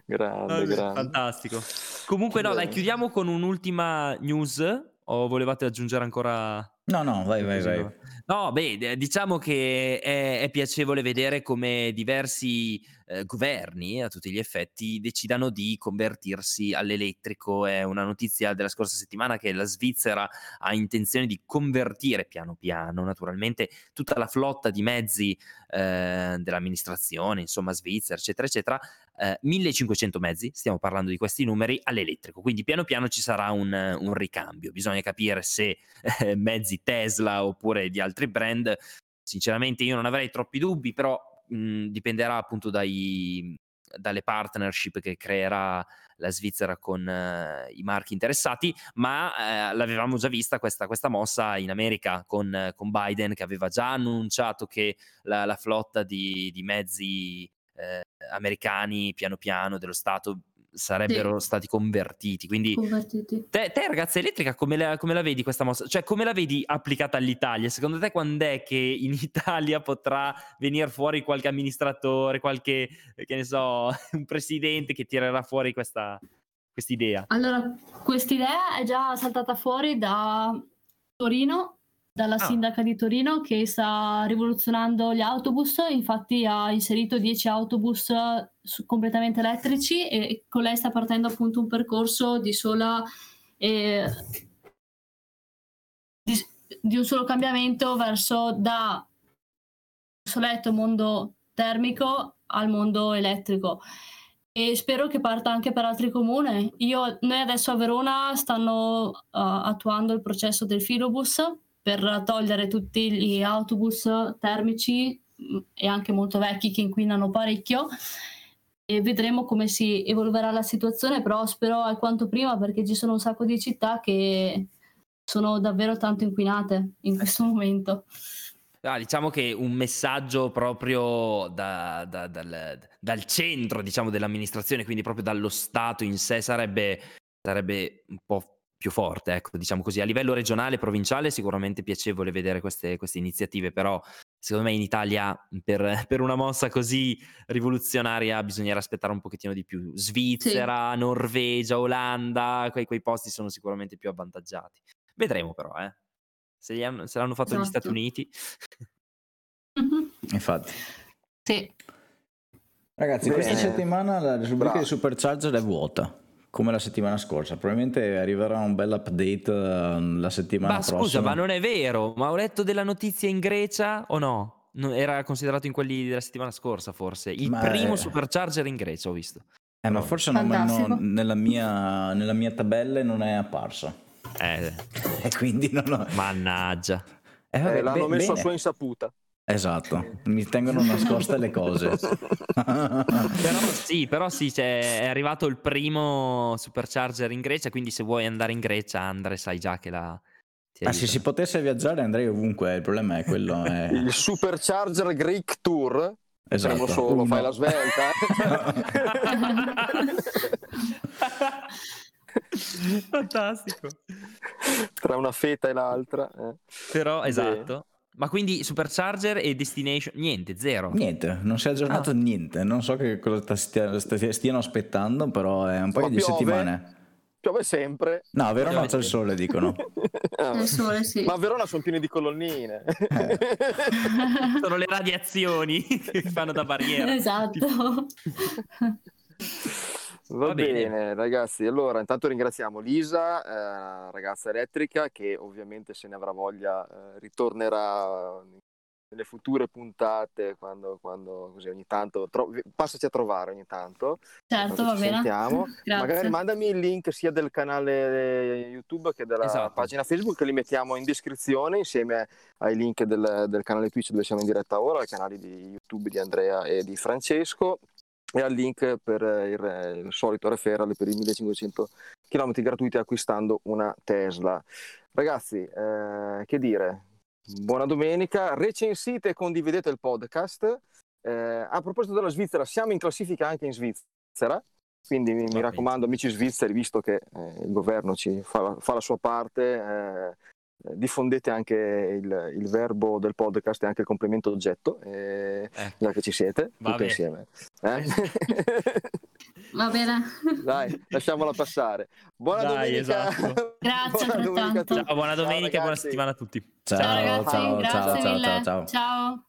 grande, oh, grande. Fantastico. Comunque no, dai, chiudiamo con un'ultima news o volevate aggiungere ancora No, no, vai, vai, vai. No, beh, diciamo che è, è piacevole vedere come diversi eh, governi, a tutti gli effetti, decidano di convertirsi all'elettrico. È una notizia della scorsa settimana che la Svizzera ha intenzione di convertire piano piano, naturalmente, tutta la flotta di mezzi eh, dell'amministrazione, insomma, svizzera, eccetera, eccetera, eh, 1500 mezzi, stiamo parlando di questi numeri, all'elettrico. Quindi piano piano ci sarà un, un ricambio. Bisogna capire se eh, mezzi Tesla oppure di altri brand. Sinceramente io non avrei troppi dubbi, però mh, dipenderà appunto dai, dalle partnership che creerà la Svizzera con uh, i marchi interessati, ma uh, l'avevamo già vista questa, questa mossa in America con, con, Biden che aveva già annunciato che la, la flotta di, di mezzi eh, americani piano piano dello Stato sarebbero sì. stati convertiti. Quindi, convertiti. Te, te, ragazza elettrica, come la, come la, vedi questa mossa? Cioè, come la vedi applicata all'Italia? Secondo te, quando è che in Italia potrà venire fuori qualche amministratore, qualche, che ne so, un presidente che tirerà fuori questa idea? Allora, questa idea è già saltata fuori da Torino dalla Ah. sindaca di Torino che sta rivoluzionando gli autobus, infatti ha inserito 10 autobus su- completamente elettrici e con lei sta partendo appunto un percorso di sola eh, di, di un solo cambiamento verso da obsoleto mondo termico al mondo elettrico e spero che parta anche per altri comuni. Io, noi adesso a Verona stanno uh, attuando il processo del filobus per togliere tutti gli autobus termici mh, e anche molto vecchi che inquinano parecchio e vedremo come si evolverà la situazione, però spero alquanto prima perché ci sono un sacco di città che sono davvero tanto inquinate in questo momento. Ah, diciamo che un messaggio proprio da- da- dal, dal centro diciamo, dell'amministrazione, quindi proprio dallo Stato in sé, sarebbe, sarebbe un po' più forte, ecco, diciamo così. A livello regionale, provinciale, è sicuramente piacevole vedere queste, queste iniziative, però secondo me in Italia per, per una mossa così rivoluzionaria bisognerà aspettare un pochettino di più. Svizzera, Norvegia, Olanda, quei, quei posti sono sicuramente più avvantaggiati. Vedremo però, eh. Se, gli hanno- se l'hanno fatto gli Esatto. Stati Uniti. Mhm. Infatti. Sì. Ragazzi, Bene. questa settimana la rubrica Bravo. di Supercharger è vuota, come la settimana scorsa. Probabilmente arriverà un bel update eh, la settimana Ma prossima. scusa, ma non è vero, ma ho letto della notizia in Grecia o no? Era considerato in quelli della settimana scorsa, forse. Il Ma primo è- supercharger in Grecia, ho visto. Eh, ma forse non- ma Fantastico. no, nella, mia, nella mia tabella non è apparsa. Eh, E quindi non ho... mannaggia. Eh, vabbè, Eh, l'hanno be- messo a bene. sua insaputa. Esatto, mi tengono nascoste le cose. Però sì, però sì, cioè, è arrivato il primo supercharger in Grecia, quindi se vuoi andare in Grecia, Andre, sai già che la... Ma se si potesse viaggiare andrei ovunque, il problema è quello. È... Il Supercharger Greek Tour. Esatto. Premo solo, Uno. fai la svelta. Fantastico. Tra una feta e l'altra. eh. Però, esatto. Ma quindi supercharger e destination, niente, zero. Niente, non si è aggiornato Ah. niente, non so che cosa stia- stia- stiano aspettando, però è un paio Ma di piove? settimane. Piove sempre. No, a Verona Piove c'è il sole, dicono. Ah, Il sole, sì. Ma a Verona sono pieni di colonnine. Eh. Sono le radiazioni che fanno da barriera. esatto. Va, Va bene. bene. ragazzi. Allora, intanto ringraziamo Lisa, eh, ragazza elettrica, che ovviamente se ne avrà voglia eh, ritornerà nelle future puntate quando, quando così ogni tanto tro- passaci a trovare ogni tanto. Certo, va ci bene. Sentiamo. Grazie. Magari mandami il link sia del canale YouTube che della Esatto. pagina Facebook, che li mettiamo in descrizione insieme ai link del, del canale Twitch dove siamo in diretta ora, ai canali di YouTube di Andrea e di Francesco e al link per il, il solito referral per i 1500 km gratuiti acquistando una Tesla. Ragazzi, eh, che dire? Buona domenica, recensite e condividete il podcast. Eh, a proposito della Svizzera, siamo in classifica anche in Svizzera, quindi mi, mi raccomando, amici svizzeri, visto che eh, il governo ci fa, la- fa la sua parte, eh, eh, diffondete anche il, il verbo del podcast e anche il complemento oggetto, eh, Eh. già che ci siete, Va tutti bene. insieme. Eh? Va bene. Dai, lasciamola passare. Buona Dai, domenica. esatto. Grazie Buona domenica. Ciao, buona domenica e buona settimana a tutti. Ciao, Ciao ragazzi, ciao, grazie ciao, ciao, mille. ciao, ciao. ciao.